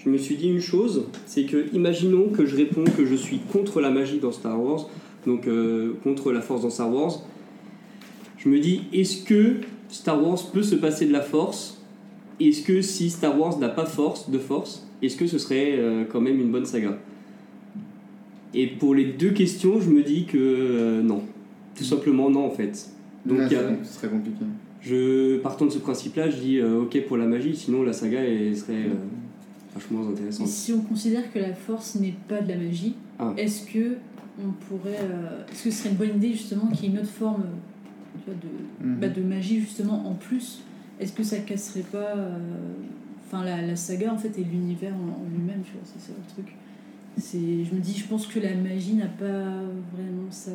je me suis dit une chose, c'est que imaginons que je réponds que je suis contre la magie dans Star Wars, donc euh, contre la force dans Star Wars. Je me dis, est-ce que Star Wars peut se passer de la force? Est-ce que si Star Wars n'a pas force, de force, est-ce que ce serait euh, quand même une bonne saga? Et pour les deux questions, je me dis que euh, non. Tout simplement non en fait. Donc a- ce serait compliqué. je, partant de ce principe-là, je dis euh, ok pour la magie, sinon la saga elle serait euh, vachement Et intéressante. si on considère que la force n'est pas de la magie, Ah. est-ce que on pourrait, euh, est-ce que ce serait une bonne idée justement qu'il y ait une autre forme tu vois, de, Mhm. bah, de magie justement en plus? Est-ce que ça casserait pas, euh, la, la saga en fait et l'univers en, en lui-même, tu vois, c'est ça le truc. Je me dis, je pense que la magie n'a pas vraiment sa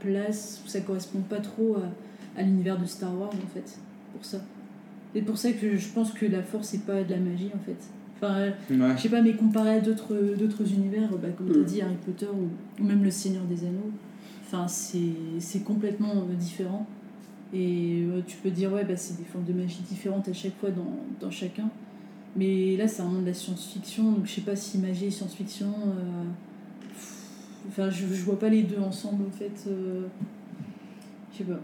place, ça correspond pas trop à, à l'univers de Star Wars en fait, pour ça. C'est pour ça que je pense que la force c'est pas de la magie en fait. Enfin, euh, Ouais. je sais pas, mais comparé à d'autres, d'autres univers, bah, comme tu Mm. as dit, Harry Potter ou, ou même Le Seigneur des Anneaux, enfin, c'est, c'est complètement euh, différent. Et euh, tu peux dire, ouais, bah, c'est des formes de magie différentes à chaque fois dans, dans chacun. Mais là, c'est un monde de la science-fiction, donc je sais pas si magie et science-fiction. euh, Enfin, je, je vois pas les deux ensemble en fait. euh, je sais pas.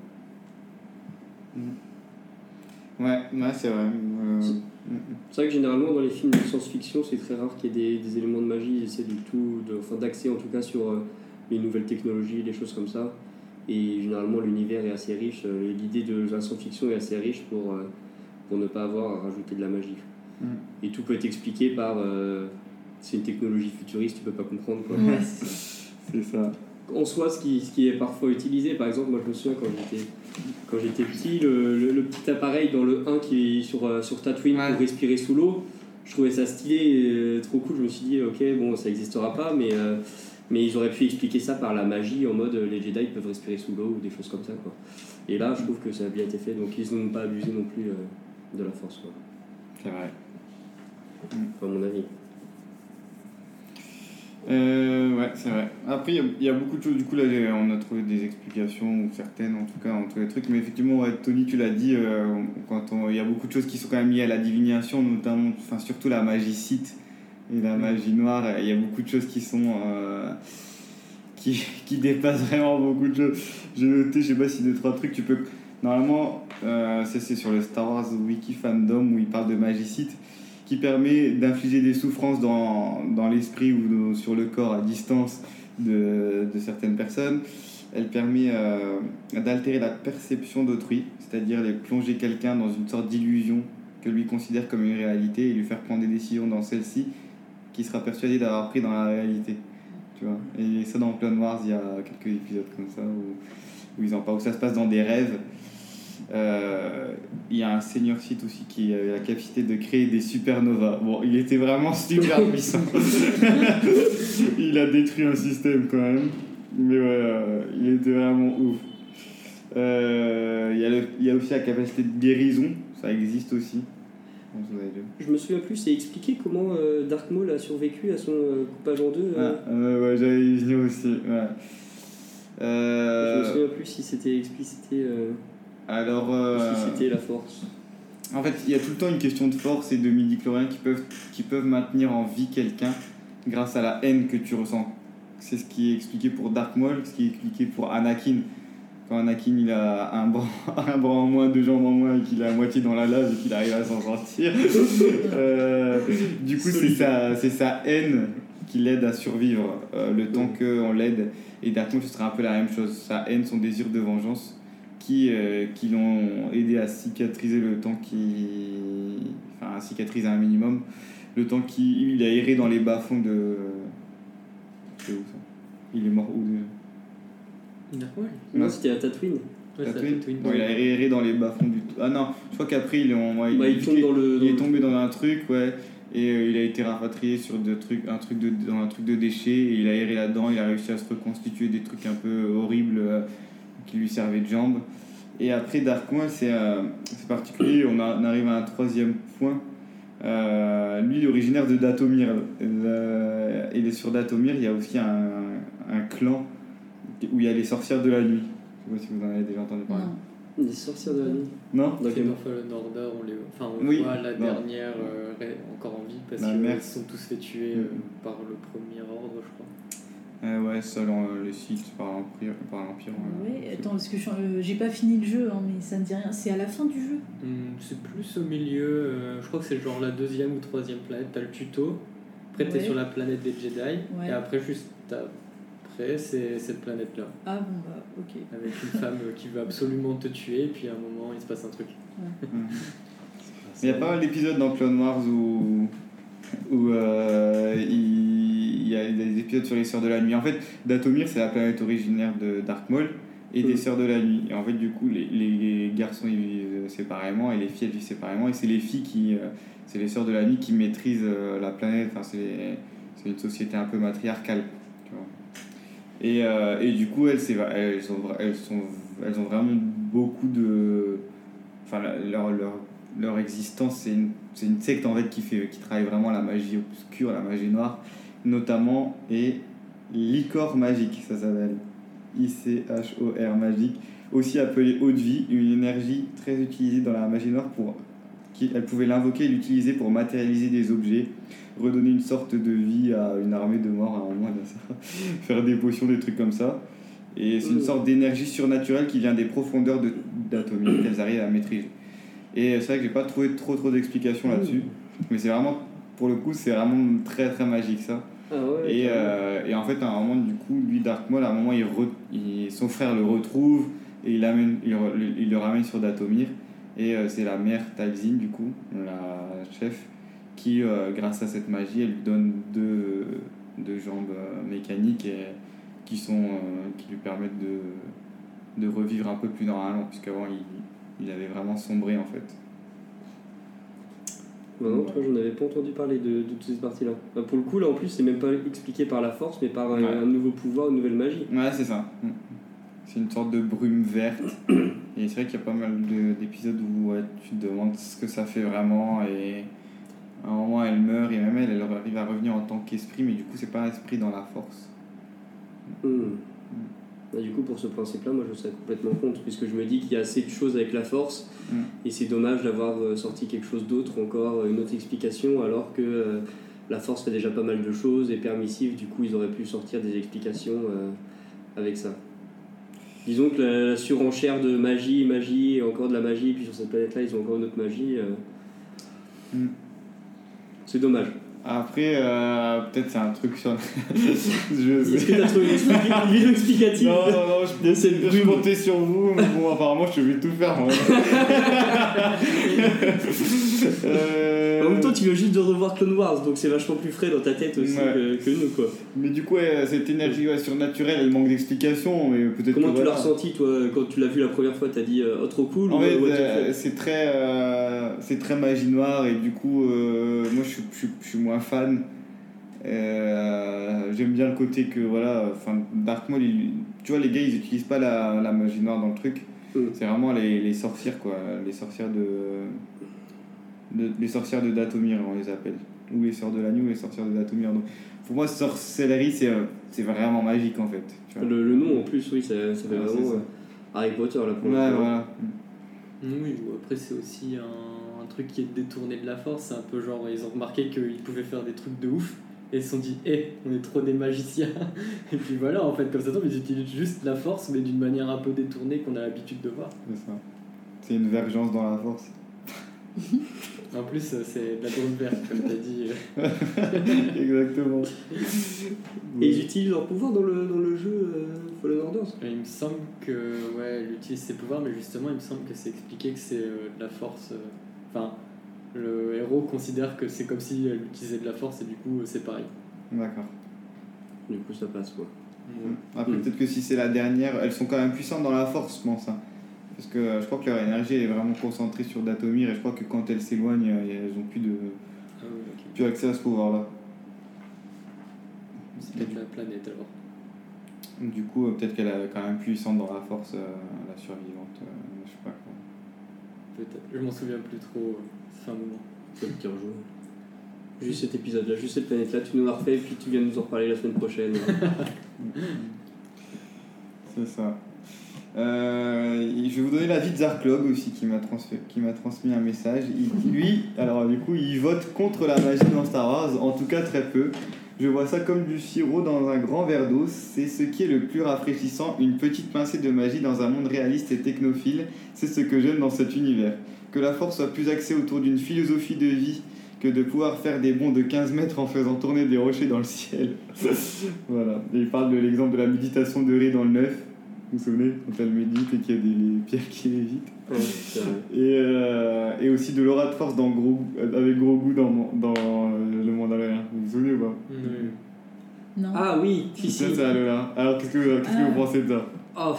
Ouais, ouais c'est vrai. Euh, C'est- mm, C'est vrai que généralement dans les films de science-fiction, c'est très rare qu'il y ait des, des éléments de magie. Ils essaient du tout, de, enfin d'axer en tout cas sur euh, les nouvelles technologies, des choses comme ça. Et généralement l'univers est assez riche. euh, L'idée de la science-fiction est assez riche pour, euh, pour ne pas avoir à rajouter de la magie. Mm. Et tout peut être expliqué par euh, c'est une technologie futuriste, tu peux pas comprendre quoi. Ouais. c'est ça. en soi ce qui, ce qui est parfois utilisé. Par exemple, moi je me souviens quand j'étais, quand j'étais petit, le, le- le petit appareil dans le 1 qui est sur, euh, sur Tatooine Ouais. pour respirer sous l'eau, je trouvais ça stylé, euh, trop cool. Je me suis dit, ok, bon, ça n'existera pas, mais, euh, mais ils auraient pu expliquer ça par la magie en mode les Jedi peuvent respirer sous l'eau ou des choses comme ça. Quoi. Et là, je trouve que ça a bien été fait, donc ils n'ont pas abusé non plus euh, de la force, quoi, C'est vrai. à mon avis. Euh, ouais, c'est vrai. Après, il y a- beaucoup de choses. Du coup, là, on a trouvé des explications, certaines en tout cas, entre les trucs. Mais effectivement, Tony, tu l'as dit, euh, il y a beaucoup de choses qui sont quand même liées à la divination, notamment, enfin, surtout la magie sith et la magie noire. Il y a beaucoup de choses qui sont. euh, qui, qui dépassent vraiment beaucoup de choses. J'ai noté, je sais pas si deux, trois trucs, tu peux. Normalement, c'est sur le Star Wars Wiki Fandom où il parle de magie sith qui permet d'infliger des souffrances dans, dans l'esprit ou sur le corps à distance de, certaines personnes. Elle permet euh, d'altérer la perception d'autrui, c'est-à-dire de plonger quelqu'un dans une sorte d'illusion que lui considère comme une réalité et lui faire prendre des décisions dans celle-ci qui sera persuadé d'avoir pris dans la réalité. Tu vois et ça, dans Clone Wars, il y a quelques épisodes comme ça où, ils en parlent, où ça se passe dans des rêves. Euh, il y a un senior site aussi qui a la capacité de créer des supernovas. Bon, il était vraiment super puissant. il a détruit un système quand même. Mais ouais, euh, il était vraiment ouf. Euh, il y a le- il y, a aussi la capacité de guérison, ça existe aussi. Je me souviens plus, c'est expliqué comment euh, Dark Maul a survécu à son euh, coupage en deux. euh. Ah, euh, ouais, venir aussi. Ouais. Je Euh, me souviens plus si c'était explicité euh, alors, euh, c'était la force. en fait, il y a tout le temps une question de force et de midi-chloriens qui peuvent, qui peuvent maintenir en vie quelqu'un grâce à la haine que tu ressens. C'est ce qui est expliqué pour Dark Maul, ce qui est expliqué pour Anakin. Quand Anakin il a un bras, un bras en moins, deux jambes en moins et qu'il est à moitié dans la lave et qu'il arrive à s'en sortir. Euh, du coup, c'est sa, c'est sa haine qui l'aide à survivre euh, le temps qu'on l'aide. Et Dark Maul, ce serait un peu la même chose. Sa haine, son désir de vengeance qui, euh, qui l'ont aidé à cicatriser le temps qui. Enfin, à cicatriser un minimum. Le temps qu'il il a erré dans les bas-fonds de. C'est où ça? Il est mort où de... Dark Maul Non, Ouais. c'était à Tatooine. Ouais, Tatooine Tatooine. Bon, il a erré dans les bas-fonds du. Ah non, je crois qu'après, il, est en- ouais, Bah, il tombe dans le. il est tombé dans un truc, ouais, et euh, il a été rapatrié sur de trucs, un truc de, dans un truc de déchets, et il a erré là-dedans, il a réussi à se reconstituer des trucs un peu horribles euh, qui lui servaient de jambes. Et après, c'est euh, c'est particulier, on, a- on arrive à un troisième point. Euh, lui, il est originaire de Datomir. Le- il est sur Datomir, il y a aussi un, un clan où il y a les sorcières de la nuit. Je sais pas si vous en avez déjà entendu parler. Non. Les sorcières de la nuit. Non Dans Game of Fallen Order, on, les... enfin, on Oui, voit la non. dernière euh, encore en vie parce qu'ils sont tous fait tuer euh, Mhm. par le premier ordre, je crois. Euh, ouais, selon euh, le site par l'Empire. Par l'Empire ouais. Ouais, attends, parce que euh, j'ai pas fini le jeu, hein, mais ça me dit rien. C'est à la fin du jeu? Hmm, c'est plus au milieu, euh, je crois que c'est genre la deuxième ou troisième planète. T'as le tuto, après t'es Ouais. sur la planète des Jedi, Ouais. et après, juste après, c'est cette planète-là. Ah bon, bah, ok. Avec une femme euh, qui veut absolument te tuer, et puis à un moment, il se passe un truc. Il y a pas mal d'épisodes dans Clone Wars où, où euh, il, il y a des épisodes sur les Sœurs de la Nuit. En fait, Datomir, c'est la planète originaire de Dark Maul et des Mhm. Sœurs de la Nuit. Et en fait, du coup, les, les garçons ils vivent séparément et les filles elles vivent séparément. Et c'est les filles qui. euh, c'est les Sœurs de la Nuit qui maîtrisent euh, la planète. Enfin, c'est une société un peu matriarcale. tu vois. Et, euh, et du coup, elles, c'est- elles, sont, elles, sont, elles ont vraiment beaucoup de. Enfin, leur, leur, leur existence, c'est une, c'est une secte en fait qui, fait, qui travaille vraiment la magie obscure, la magie noire, notamment, et l'icor magique, ça s'appelle. I-C-H-O-R magique, aussi appelée eau de vie, une énergie très utilisée dans la magie noire pour. Elle pouvait l'invoquer et l'utiliser pour matérialiser des objets, redonner une sorte de vie à une armée de morts à un moment, là, ça. faire des potions, des trucs comme ça. Et c'est une Mm. sorte d'énergie surnaturelle qui vient des profondeurs de- d'Atomique qu'elles arrivent à maîtriser. Et c'est vrai que j'ai pas trouvé trop trop d'explications là-dessus, mais c'est vraiment, pour le coup, c'est vraiment très très magique ça. Ah ouais. Et, euh, et en fait, à un moment, du coup, lui, Dark Maul, à un moment, il re- il- son frère le retrouve et il, l'amène- il, re- il le ramène sur Datomir. Et euh, c'est la mère Talzin, du coup, la chef, qui, euh, grâce à cette magie, elle lui donne deux, deux jambes mécaniques et, qui, sont, qui lui permettent de, de revivre un peu plus normalement, puisqu'avant, il, il avait vraiment sombré en fait. Bah non, toi, j'en avais pas entendu parler de, de toute cette partie-là. Bah, pour le coup, là, en plus, c'est même pas expliqué par la force, mais par un, Ouais. un nouveau pouvoir, une nouvelle magie. Ouais, c'est ça. C'est une sorte de brume verte. Et c'est vrai qu'il y a pas mal de- d'épisodes où ouais, tu te demandes ce que ça fait vraiment. Et à un moment, elle meurt et même elle, elle arrive à revenir en tant qu'esprit, mais du coup, c'est pas un esprit dans la force. Hmm. Bah, du coup, pour ce principe-là, moi, je serais complètement contre, puisque je me dis qu'il y a assez de choses avec la force, Mm. et c'est dommage d'avoir euh, sorti quelque chose d'autre, encore euh, une autre explication, alors que euh, la force fait déjà pas mal de choses, et permissive, du coup, ils auraient pu sortir des explications euh, avec ça. Disons que la, la surenchère de magie, magie, et encore de la magie, puis sur cette planète-là, ils ont encore une autre magie. Mm. C'est dommage. Après, euh, peut-être c'est un truc sur. Est-ce que t'as trouvé une vidéo explicative Non, non, non, je, de cette je comptais sur vous, mais bon, apparemment, je suis obligé de tout faire, moi. Euh, En même temps, tu viens juste de revoir Clone Wars, donc c'est vachement plus frais dans ta tête aussi Ouais. que, que nous, quoi. Mais du coup, ouais, cette énergie ouais, surnaturelle, elle manque d'explication, mais peut-être Comment que tu l'as ressenti, toi, quand tu l'as vu la première fois T'as dit euh, oh, trop cool En ou fait, euh, c'est très, c'est très magie noire et du coup, moi je suis, suis moins fan. Euh, J'aime bien le côté que voilà, enfin Dark Maul, il- tu vois, les gars ils utilisent pas la, la magie noire dans le truc. Mm. C'est vraiment les, les sorcières quoi, les sorcières de, de- les sorcières de Datomir on les appelle, ou les sœurs de l'agneau, les sorcières de Datomir. Donc pour moi, sorcellerie c'est euh, c'est vraiment magique en fait. tu vois. le, le nom en plus, oui, ça, ça fait Ouais, vraiment ça. euh, Harry Potter là pour Ouais, le coup. voilà. Oui, ou après c'est aussi un truc qui est détourné de la force. C'est un peu genre, ils ont remarqué qu'ils pouvaient faire des trucs de ouf. Et ils se sont dit, hé, on est trop des magiciens. Et puis voilà, en fait, comme ça tombe, ils utilisent juste la force, mais d'une manière un peu détournée qu'on a l'habitude de voir. C'est ça. C'est une vergence dans la force. En plus, c'est de la drone verte, comme t'as dit. Exactement. Et ils utilisent leur pouvoir dans le, dans le jeu euh, Fallen Orders Et il me semble que, ouais, elle utilise ses pouvoirs, mais justement, il me semble que c'est expliqué que c'est euh, de la force. euh, Enfin, le héros considère que c'est comme si elle utilisait de la force, et du coup, euh, c'est pareil. D'accord. Du coup, ça passe quoi. Après, Mm. peut-être que si c'est la dernière, elles sont quand même puissantes dans la force, je pense. hein. Parce que euh, je crois que leur énergie est vraiment concentrée sur Datomir et je crois que quand elles s'éloignent, euh, elles ont plus, de, Ah oui, plus accès à ce pouvoir-là. C'est peut-être la planète alors. Du coup, euh, peut-être qu'elle est quand même puissante dans la force, euh, la survivante. euh, je sais pas quoi. Peut-être. Je m'en souviens plus trop. euh, Ça fait un moment. Tire au jeu. Juste cet épisode-là, juste cette planète-là, tu nous l'as refait et puis tu viens nous en reparler la semaine prochaine. C'est ça. Euh, je vais vous donner l'avis de Zarklog aussi qui m'a transfé- qui m'a transmis un message. Il- lui, alors du coup, il vote contre la magie dans Star Wars, en tout cas très peu. Je vois ça comme du sirop dans un grand verre d'eau. C'est ce qui est le plus rafraîchissant. Une petite pincée de magie dans un monde réaliste et technophile. C'est ce que j'aime dans cet univers. Que la force soit plus axée autour d'une philosophie de vie que de pouvoir faire des bonds de 15 mètres en faisant tourner des rochers dans le ciel. voilà. Et il parle de l'exemple de la méditation de Ré dans le 9. Vous vous souvenez? Quand elle médite et qu'il y a des pierres qui lévitent. Ouais. Et, euh, et aussi de l'aura de force dans gros, avec gros goût dans, dans euh, le Mandalorian. Vous vous souvenez ou pas Non. ah oui, si, ça, Lola. Alors qu'est-ce que, qu'est-ce que Ah. vous pensez de ça Oh,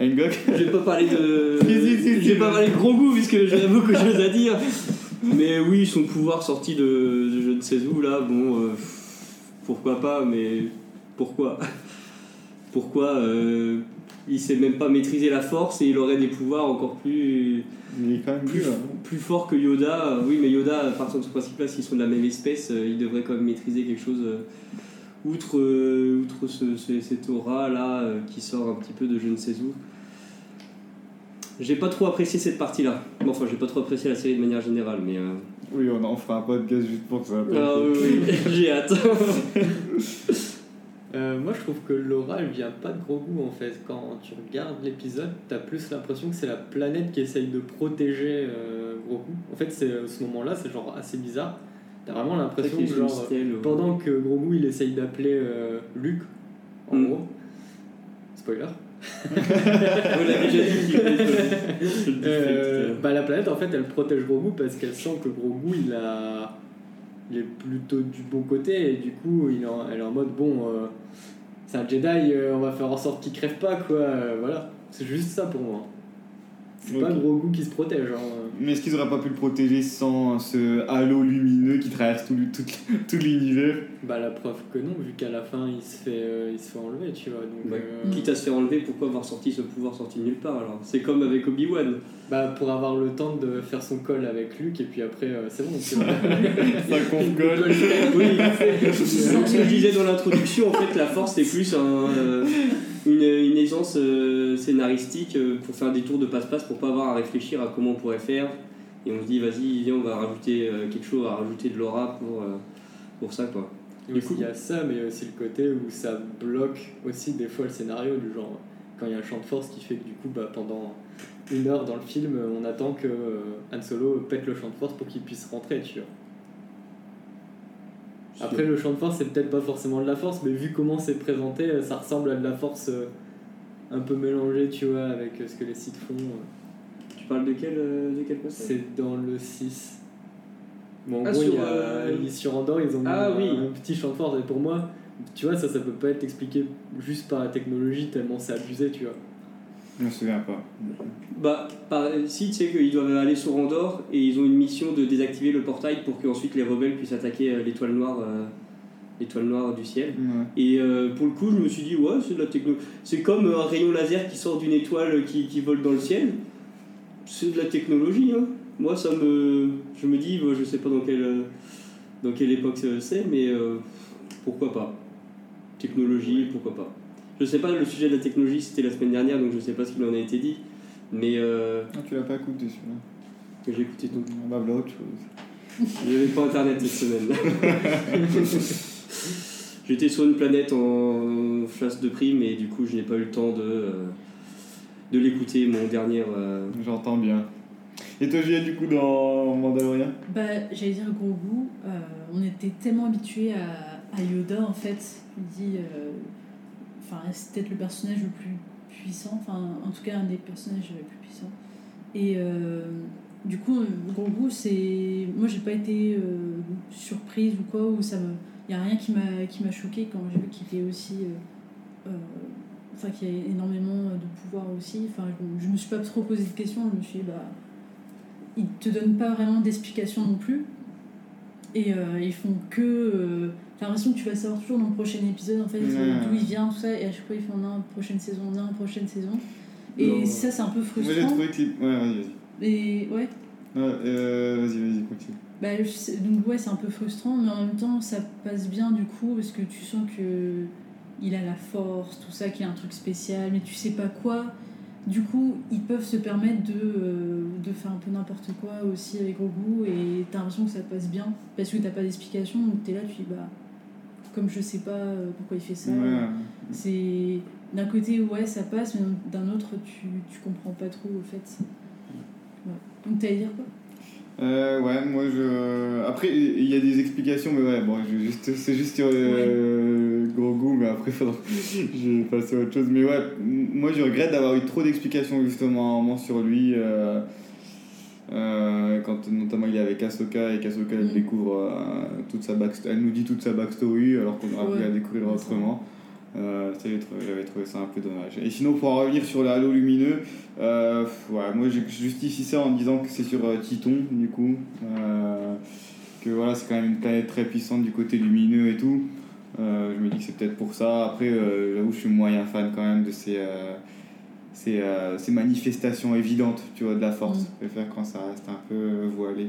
Engok je vais pas parler de. Si, si, si, je si. vais pas parler de gros goût puisque j'ai beaucoup de choses à dire. Mais oui, son pouvoir sorti de, de je ne sais où là, bon, euh, pourquoi pas, mais pourquoi? Pourquoi euh, il sait même pas maîtriser la force et il aurait des pouvoirs encore plus Il est quand même plus, plus. hein. plus forts que Yoda. Oui, mais Yoda, partant de ce principe-là, s'ils sont de la même espèce, euh, il devrait quand même maîtriser quelque chose. euh, outre euh, outre ce, ce- cette aura là euh, qui sort un petit peu de je ne sais où. J'ai pas trop apprécié cette partie-là. Bon, enfin, j'ai pas trop apprécié la série de manière générale, mais. euh, Oui, on en fera un podcast juste pour ça. Ah oui, oui, j'ai hâte. Euh, moi, je trouve que l'aura, elle vient pas de gros goût en fait. Quand tu regardes l'épisode, t'as plus l'impression que c'est la planète qui essaye de protéger euh, gros goût. En fait, c'est à ce moment-là, c'est genre assez bizarre. T'as vraiment l'impression que genre euh, pendant que gros goût il essaye d'appeler euh, Luke, en Mm. gros. Spoiler. Euh, bah, la planète en fait elle protège Grogu parce qu'elle sent que Grogu il a il est plutôt du bon côté et du coup il est en- elle est en mode bon euh, c'est un Jedi euh, on va faire en sorte qu'il crève pas quoi euh, voilà. C'est juste ça pour moi c'est pas. Grogu qui se protège hein. Mais est-ce qu'ils auraient pas pu le protéger sans ce halo lumineux qui traverse tout, le- tout, tout l'univers? Bah la preuve que non vu qu'à la fin il se fait euh, il se fait enlever tu vois donc Bah, euh, Quitte à se faire enlever, pourquoi avoir sorti ce pouvoir sorti de nulle part alors? C'est comme avec Obi-Wan. bah pour avoir le temps de faire son call avec Luke et puis après euh, c'est bon tu vois Ça confgole. Oui, ce que je disais dans l'introduction, en fait, la force c'est plus un, euh, une, une aisance euh, scénaristique euh, pour faire des tours de passe-passe pour pas avoir à réfléchir à comment on pourrait faire. Et on se dit, vas-y, viens, on va rajouter euh, quelque chose, à rajouter de l'aura pour, euh, pour ça quoi. Et Du aussi, coup- il y a ça, mais il y a aussi le côté où ça bloque aussi des fois le scénario, du genre quand il y a un champ de force qui fait que du coup, bah, pendant une heure dans le film, on attend que euh, Han Solo pète le champ de force pour qu'il puisse rentrer, tu vois. Après, le champ de force, c'est peut-être pas forcément de la force, mais vu comment c'est présenté, ça ressemble à de la force euh, un peu mélangée, tu vois, avec euh, ce que les sites font. euh. Tu parles de quel, de quel passage C'est dans le 6. Bon, en Ah, gros, sur, il y a, euh, ils- sur Andorre, ils ont Ah, un, oui. un petit champ de force. Et pour moi, tu vois, ça, ça peut pas être expliqué juste par la technologie, tellement c'est abusé, tu vois. Je me souviens pas. Bah, par, si tu sais qu'ils doivent aller sur Andorre et ils ont une mission de désactiver le portail pour qu'ensuite les rebelles puissent attaquer euh, l'étoile noire, euh, l'étoile noire du ciel. Ouais. Et euh, pour le coup, je me suis dit, ouais, c'est de la techno. C'est comme un rayon laser qui sort d'une étoile qui, qui vole dans le ciel. C'est de la technologie. Hein. Moi, ça me. Je me dis, je sais pas dans quelle, dans quelle époque c'est, mais pourquoi pas Technologie, pourquoi pas Je sais pas, le sujet de la technologie, c'était la semaine dernière, donc je sais pas ce qu'il en a été dit. Mais euh, Ah, tu l'as pas écouté celui-là j'ai écouté tout. On va autre chose. J'avais pas internet cette semaine. J'étais sur une planète en chasse de primes et du coup je n'ai pas eu le temps de, euh, de l'écouter, mon dernier. euh, J'entends bien. Et toi, Juliette, du coup, dans Mandalorian? Bah, j'allais dire gros goût. euh, on était tellement habitués à, à Yoda en fait. Dis, euh, enfin, c'est peut-être le personnage le plus puissant. Enfin, en tout cas, un des personnages les plus puissants. Et euh, du coup, gros goût, c'est. Moi, j'ai pas été euh, surprise ou quoi, ou ça. Il y a rien qui m'a choqué quand j'ai vu qu'il était aussi. euh, Enfin, qu'il y a énormément de pouvoir aussi. Enfin, je, je me suis pas trop posé de questions. Je me suis dit, bah ils te donnent pas vraiment d'explication non plus. Et ils font que. T'as l'impression que tu vas savoir toujours dans le prochain épisode en fait euh, d'où il vient, tout ça, et à chaque fois ils font non, prochaine saison, non, prochaine saison. Et Non. ça c'est un peu Moi, j'ai frustrant. trouvé que. les- Ouais, vas-y, vas-y. Et ouais, Ouais, euh, vas-y, vas-y, continue. bah, je donc ouais, c'est un peu frustrant, mais en même temps ça passe bien du coup parce que tu sens que il a la force, tout ça, qu'il a un truc spécial, mais tu sais pas quoi. Du coup, ils peuvent se permettre de, euh, de faire un peu n'importe quoi aussi avec Grogu et t'as l'impression que ça passe bien parce que t'as pas d'explication, donc t'es là, tu dis bah, comme je sais pas euh, pourquoi il fait ça, Ouais. c'est d'un côté ouais ça passe, mais d'un autre tu, tu comprends pas trop au fait. Ouais. Donc t'allais dire quoi? Euh, ouais, moi je. Après, il y a des explications, mais ouais, bon, je- juste, c'est juste euh, gros goût, mais après, faudra. je vais passer à autre chose. Mais ouais, moi je regrette d'avoir eu trop d'explications justement à un moment sur lui. euh, euh, quand notamment il est avec Ahsoka et qu'Ahsoka elle Mm. découvre euh, toute sa backstory, elle nous dit toute sa backstory alors qu'on aurait pu la découvrir autrement. Euh, j'avais trouvé, ça un peu dommage. Et sinon, pour en revenir sur le halo lumineux, euh, ouais, moi je justifie ça en disant que c'est sur Titon, du coup. Que voilà, c'est quand même une planète très puissante du côté lumineux et tout. Je me dis que c'est peut-être pour ça. Après, euh, j'avoue, je suis moyen fan quand même de ces, ces, euh, ces manifestations évidentes tu vois, de la force. Mm. Je préfère quand ça reste un peu euh, voilé.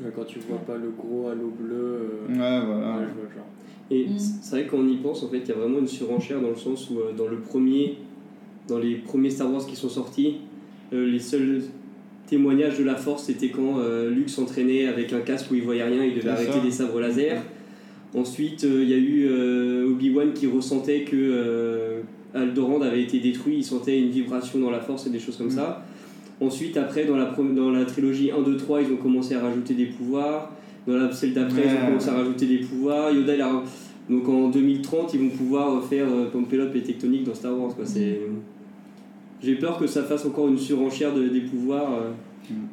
Ouais, Quand tu vois pas le gros halo bleu, euh, Ouais, voilà. ouais, je vois le genre. Et Mm. c'est vrai qu'on y pense, en fait, il y a vraiment une surenchère dans le sens où, euh, dans le premier, dans les premiers Star Wars qui sont sortis, euh, les seuls témoignages de la Force, c'était quand euh, Luke s'entraînait avec un casque où il voyait rien, il devait arrêter ça. des sabres laser. Ensuite, euh, il y a eu euh, Obi-Wan qui ressentait que euh, Alderaan avait été détruit, il sentait une vibration dans la Force et des choses comme Mm. ça. Ensuite, après, dans la, dans la trilogie 1, 2, 3, ils ont commencé à rajouter des pouvoirs. Dans la celle d'après, ils Ouais. ont commencé à rajouter des pouvoirs. Yoda, il a... Donc en 2030, ils vont pouvoir faire euh, Pompelope et Tectonique dans Star Wars. Quoi. C'est... J'ai peur que ça fasse encore une surenchère de, des pouvoirs. euh,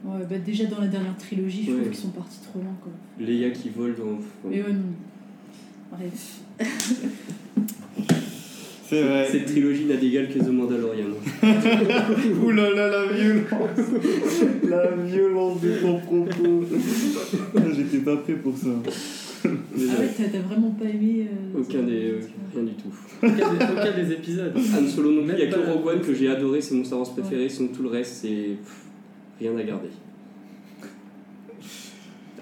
Ouais, bah déjà dans la dernière trilogie, je Ouais. trouve qu'ils sont partis trop loin quoi. Leia qui vole dans. Mais ouais, non. Bref. C'est vrai. Cette trilogie n'a d'égal que The Mandalorian. Ouh là là, la violence La violence de ton propos J'étais pas prêt pour ça. Ah ouais, t'as t'as vraiment pas aimé. euh, Aucun des. euh, rien du tout. Aucun des, aucun des épisodes. Han Solo non plus, il y a que Rogue One que j'ai adoré, c'est mon Star Wars préféré, sinon tout le reste c'est pff, rien à garder.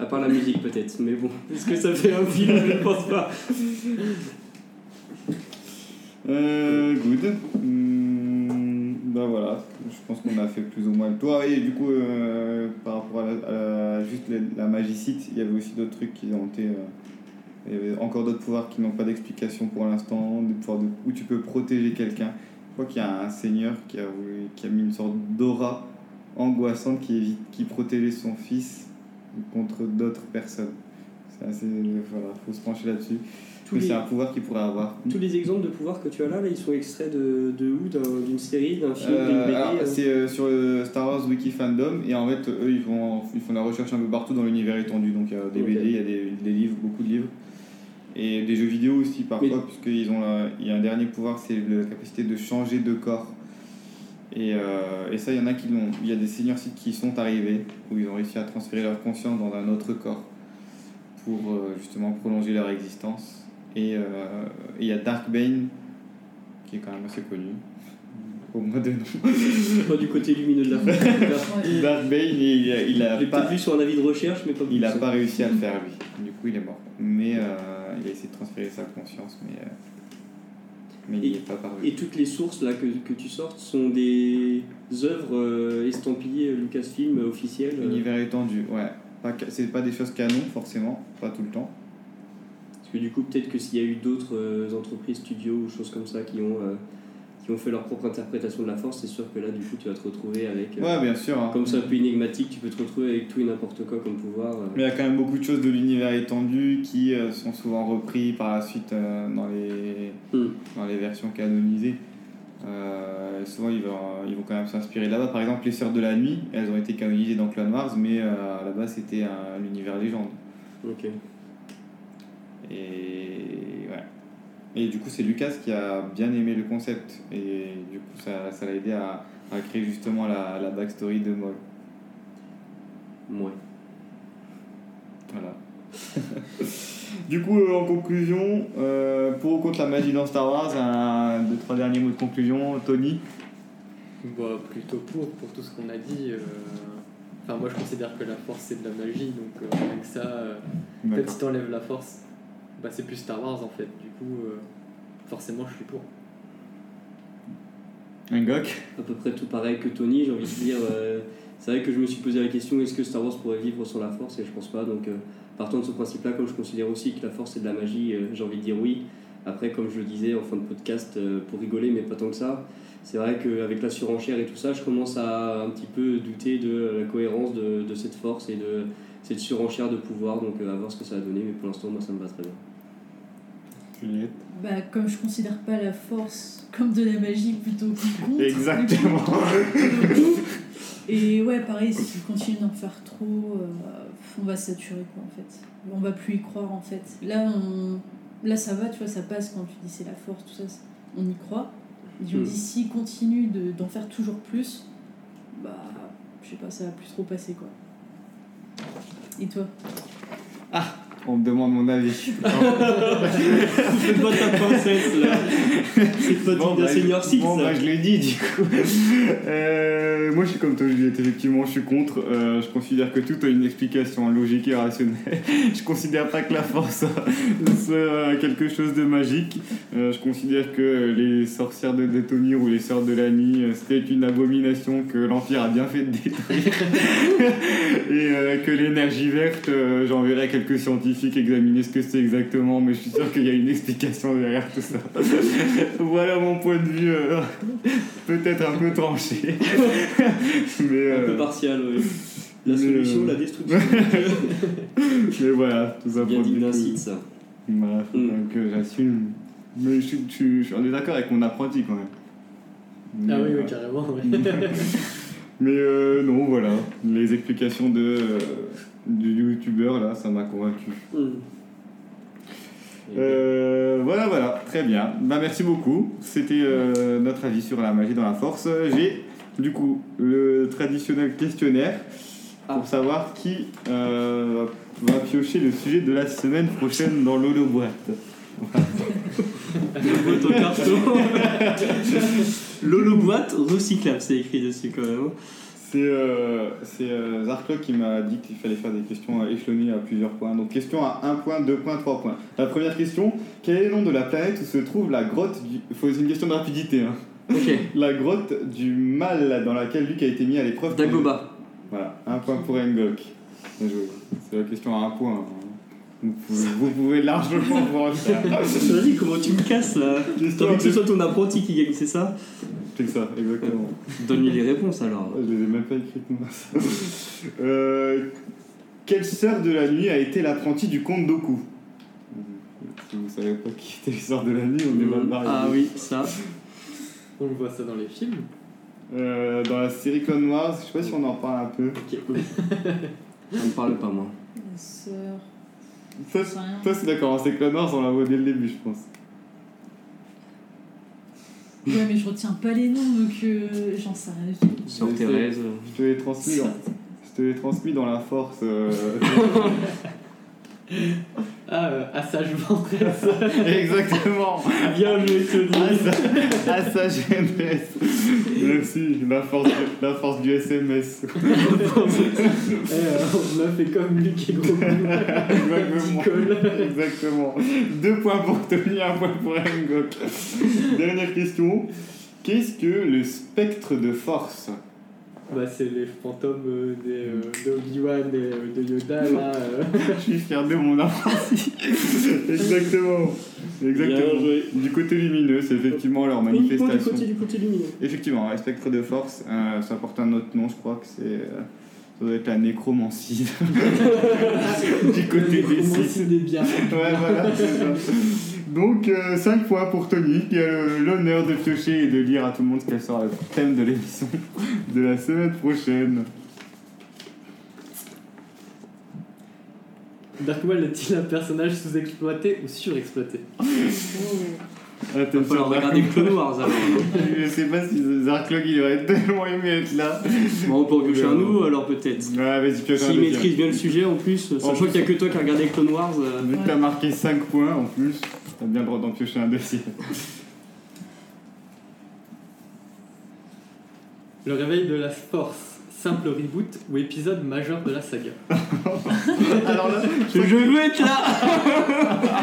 À part la musique peut-être, mais bon, est-ce que ça fait un film? Je ne pense pas. Euh, good. Hmm, bah voilà, je pense qu'on a fait plus ou moins le tour. Et du coup, euh, par rapport à, juste la, magicite, il y avait aussi d'autres trucs qui ont été. euh, il y avait encore d'autres pouvoirs qui n'ont pas d'explication pour l'instant, des pouvoirs où tu peux protéger quelqu'un. Je crois qu'il y a un seigneur qui a, mis une sorte d'aura angoissante qui, qui protégeait son fils contre d'autres personnes. C'est assez. Voilà, faut se pencher là-dessus. Tous c'est un pouvoir qu'il pourrait avoir. tous les exemples de pouvoirs que tu as là, là ils sont extraits de, de où? D'un- D'une série, d'un film, Euh, d'une BD euh? c'est euh, sur le Star Wars Wiki Fandom et en fait eux ils font, ils font la recherche un peu partout dans l'univers étendu. Donc il y a des. BD, il y a des, des livres, beaucoup de livres. Et des jeux vidéo aussi parfois Mais- puisqu'ils ont la- il y a un dernier pouvoir c'est la capacité de changer de corps. Et, et ça il y en a qui l'ont il y a des seniors sites qui sont arrivés où ils ont réussi à transférer leur conscience dans un autre corps pour justement prolonger leur existence et euh, et il y a Darkbane qui est quand même assez connu au moins de nom Pas du côté lumineux de la force. Darth Bane, il, a- il a pas, vu sur un avis de recherche, mais pas il a pas réussi à le faire lui. Du coup, il est mort. Mais euh, il a essayé de transférer sa conscience, mais, euh, mais il n'y est pas parvenu. Et toutes les sources là que, que tu sortes sont des œuvres euh, estampillées Lucasfilm officielles Univers étendu, ouais. Pas C'est pas des choses canon, forcément, pas tout le temps. Parce que du coup, peut-être que s'il y a eu d'autres euh, entreprises, studios ou choses comme ça qui ont, euh, qui ont fait leur propre interprétation de la force, c'est sûr que là, du coup, tu vas te retrouver avec. euh, Ouais, bien sûr. hein. Comme c'est un peu énigmatique, tu peux te retrouver avec tout et n'importe quoi comme pouvoir. Mais il y a quand même beaucoup de choses de l'univers étendu qui sont souvent repris par la suite dans, les, Hmm. dans les versions canonisées. Souvent, ils vont, ils vont quand même s'inspirer là-bas. Par exemple, les Sœurs de la Nuit, elles ont été canonisées dans Clone Wars, mais base, c'était un univers légende. Ok. Et ouais. Et du coup, c'est Lucas qui a bien aimé le concept. Et du coup, ça ça l'a aidé à, à créer justement la, la backstory de Maul. Ouais. Voilà. du coup, euh, en conclusion, euh, pour ou contre la magie dans Star Wars, un, deux, trois derniers mots de conclusion. Tony? Bah, plutôt pour, pour tout ce qu'on a dit. euh, Enfin, moi je considère que la force c'est de la magie, donc euh, avec ça, euh, D'accord. si t'enlèves la force, bah, c'est plus Star Wars en fait. Du coup, euh, forcément, je suis pour. Un gok À peu près tout pareil que Tony, j'ai envie de dire. euh, c'est vrai que je me suis posé la question est-ce que Star Wars pourrait vivre sans la force? Et je pense pas. Donc, euh, partant de ce principe-là, comme je considère aussi que la force c'est de la magie, j'ai envie de dire oui. Après, comme je le disais en fin de podcast, pour rigoler, mais pas tant que ça, c'est vrai qu'avec la surenchère et tout ça, je commence à un petit peu douter de la cohérence de, de cette force et de cette surenchère de pouvoir. Donc, euh, à voir ce que ça va donner. Mais pour l'instant, moi, ça me va très bien. Juliette Bah, comme je considère pas la force comme de la magie plutôt que contre. Exactement. Et ouais, pareil, si on continue d'en faire trop, euh, on va saturer quoi en fait. On va plus y croire en fait. Là, on... là ça va, tu vois, ça passe quand tu dis c'est la force, tout ça, c'est- on y croit. Et on Hmm. dit s'il continue de- d'en faire toujours plus, bah, je sais pas, ça va plus trop passer quoi. Et toi? On me demande mon avis. Fais pas ta princesse là C'est pas Bon, du bah, Senior je- 6 bon, bah, je l'ai dit du coup. Euh, moi je suis comme toi Juliette, effectivement je suis contre. Euh, je considère que tout a une explication logique et rationnelle. je considère pas que la force soit quelque chose de magique. Euh, je considère que les sorcières de Détonir ou les sœurs de la nuit, c'était une abomination que l'Empire a bien fait de détruire. et que l'énergie verte, j'enverrai quelques scientifiques examiner ce que c'est exactement, mais je suis sûr qu'il y a une explication derrière tout ça. voilà mon point de vue, euh, peut-être un peu tranché. mais, Un peu euh, partial, oui. La solution, euh, la destruction. mais voilà, tout ça pour dire ça. Voilà, faut Mm. que j'assume. Mais je, suis- je, suis- je suis en désaccord avec mon apprenti quand même. Mais, Ah oui, euh, oui, carrément. ouais. Mais euh, non, voilà, les explications de, euh, du youtubeur là, ça m'a convaincu. Hum. Euh, voilà, voilà, très bien. Bah, merci beaucoup. C'était notre avis sur la magie dans la force. J'ai du coup le traditionnel questionnaire pour Ah. savoir qui va piocher le sujet de la semaine prochaine dans l'holo boîte. Le boîte en carton. Lolo boîte recyclable, c'est écrit dessus quand même. C'est euh, c'est, euh, Zarklock qui m'a dit qu'il fallait faire des questions euh, échelonnées à plusieurs points. Donc question à 1 point, 2 points, 3 points. La première question, quel est le nom de la planète où se trouve la grotte du... Faut une question de rapidité. Hein. La grotte du mal dans laquelle Luke a été mis à l'épreuve. Dagoba. Voilà, un point pour Engok. Bien joué. C'est la question à un point. hein. Vous pouvez, vous pouvez largement vous en faire. Vas-y, comment tu me casses là T'as envie que ce soit ton apprenti qui gagne, c'est ça C'est ça, exactement. Donne-lui les réponses alors. Je les ai même pas écrites moi. Euh, Quelle sœur de la nuit a été l'apprentie du comte Doku? Si vous savez pas qui était les sœurs de la nuit, on est mal barré. Ah oui, ça. On le voit ça dans les films. Euh, dans la série Clone Wars, je sais pas si on en parle un peu. Ok. Ça me parle pas, moi. La sœur. Ça c'est d'accord, c'est Clone Wars, on la voit dès le début, je pense. Ouais, mais je retiens pas les noms, donc euh, j'en sais rien du tout. Sœur Mais c'est- Thérèse. Je te l'ai transmis, en- je te l'ai transmis dans la force. euh, Ah, euh, Assage Ventress. Exactement Bien joué. À sa jeunesse Merci, la force, la force du SMS. Eh, euh, on a fait comme Luc et Gros. Exactement. Exactement. Deux points pour Tony, un point pour Engok. Dernière question. Qu'est-ce que le spectre de force? Bah, c'est les fantômes euh, des, euh, de Obi-Wan et euh, de Yoda là. euh. Je suis fier de mon apprenti. Exactement. Exactement. Du côté lumineux, c'est effectivement leur manifestation. du côté lumineux. Effectivement, un spectre de force, euh, ça porte un autre nom, je crois que c'est. euh, ça doit être la nécromancie. du côté Sith. c'est des biens. Ouais, voilà, c'est ça. Donc, 5 points pour Tony, qui a l'honneur de piocher et de lire à tout le monde quel sera le thème de l'émission de la semaine prochaine. Dark Maul est-il un personnage sous-exploité ou surexploité Ah, t'aimes Il va falloir ça, regarder Clone Wars alors. Je sais pas si Zarklog il aurait tellement aimé être là. Bon, on peut en piocher un nouveau alors peut-être. Ouais, vas-y, pioche un S'il maîtrise bien le sujet en plus, sachant qu'il n'y a que toi qui a regardé Clone Wars. euh, Vu que t'as marqué 5 points en plus, t'as bien le droit d'en piocher un deuxième. Le réveil de la force, simple reboot ou épisode majeur de la saga Alors là, Je veux être là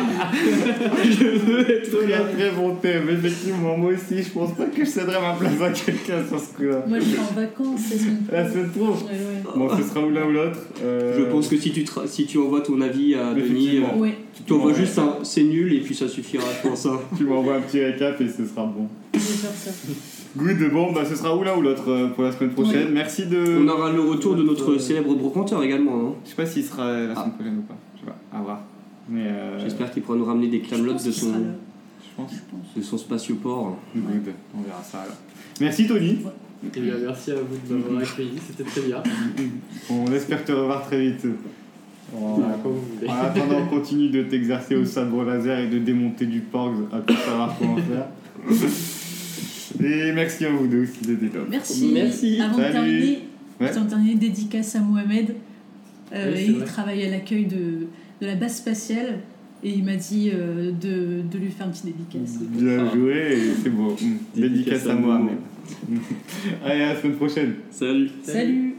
Je veux être très là très bon thème, effectivement. Moi aussi, je pense pas que je céderais ma place à quelqu'un sur ce coup-là. Moi, je suis en vacances la semaine La semaine pro ouais. Bon, ce sera ou l'un ou l'autre. euh, Je pense que si tu, tra- si tu envoies ton avis à Denis, euh, Ouais, tu envoies Ouais. juste un c'est nul et puis ça suffira, je pense. hein. Tu m'envoies un petit récap et ce sera bon. Good, bon, bah ce sera ou l'un ou l'autre euh, pour la semaine prochaine. Merci de. On aura le retour de notre célèbre brocanteur également. hein. Je sais pas s'il sera la semaine Ah. prochaine ou pas. Je sais pas, à voir. Mais euh, J'espère qu'il pourra nous ramener des pense de son, je pense. je pense. de son spatioport. Good, on verra ça alors. Merci Tony. Et bien, merci à vous de m'avoir accueilli, c'était très bien. On espère te revoir très vite. En, attendant, continue de t'exercer au sabre laser et de démonter du Porgs à tout savoir comment faire. Et merci à vous deux c'était top. Merci. Merci. Avant de terminer, Ouais. avant de terminer, dédicace à Mohamed. Euh, Oui, il vrai. travaille à l'accueil de, de la base spatiale et il m'a dit euh, de, de lui faire une petite dédicace. Bien joué, et c'est beau. Mm. Dédicace à moi. Allez, à la semaine prochaine. Salut Salut.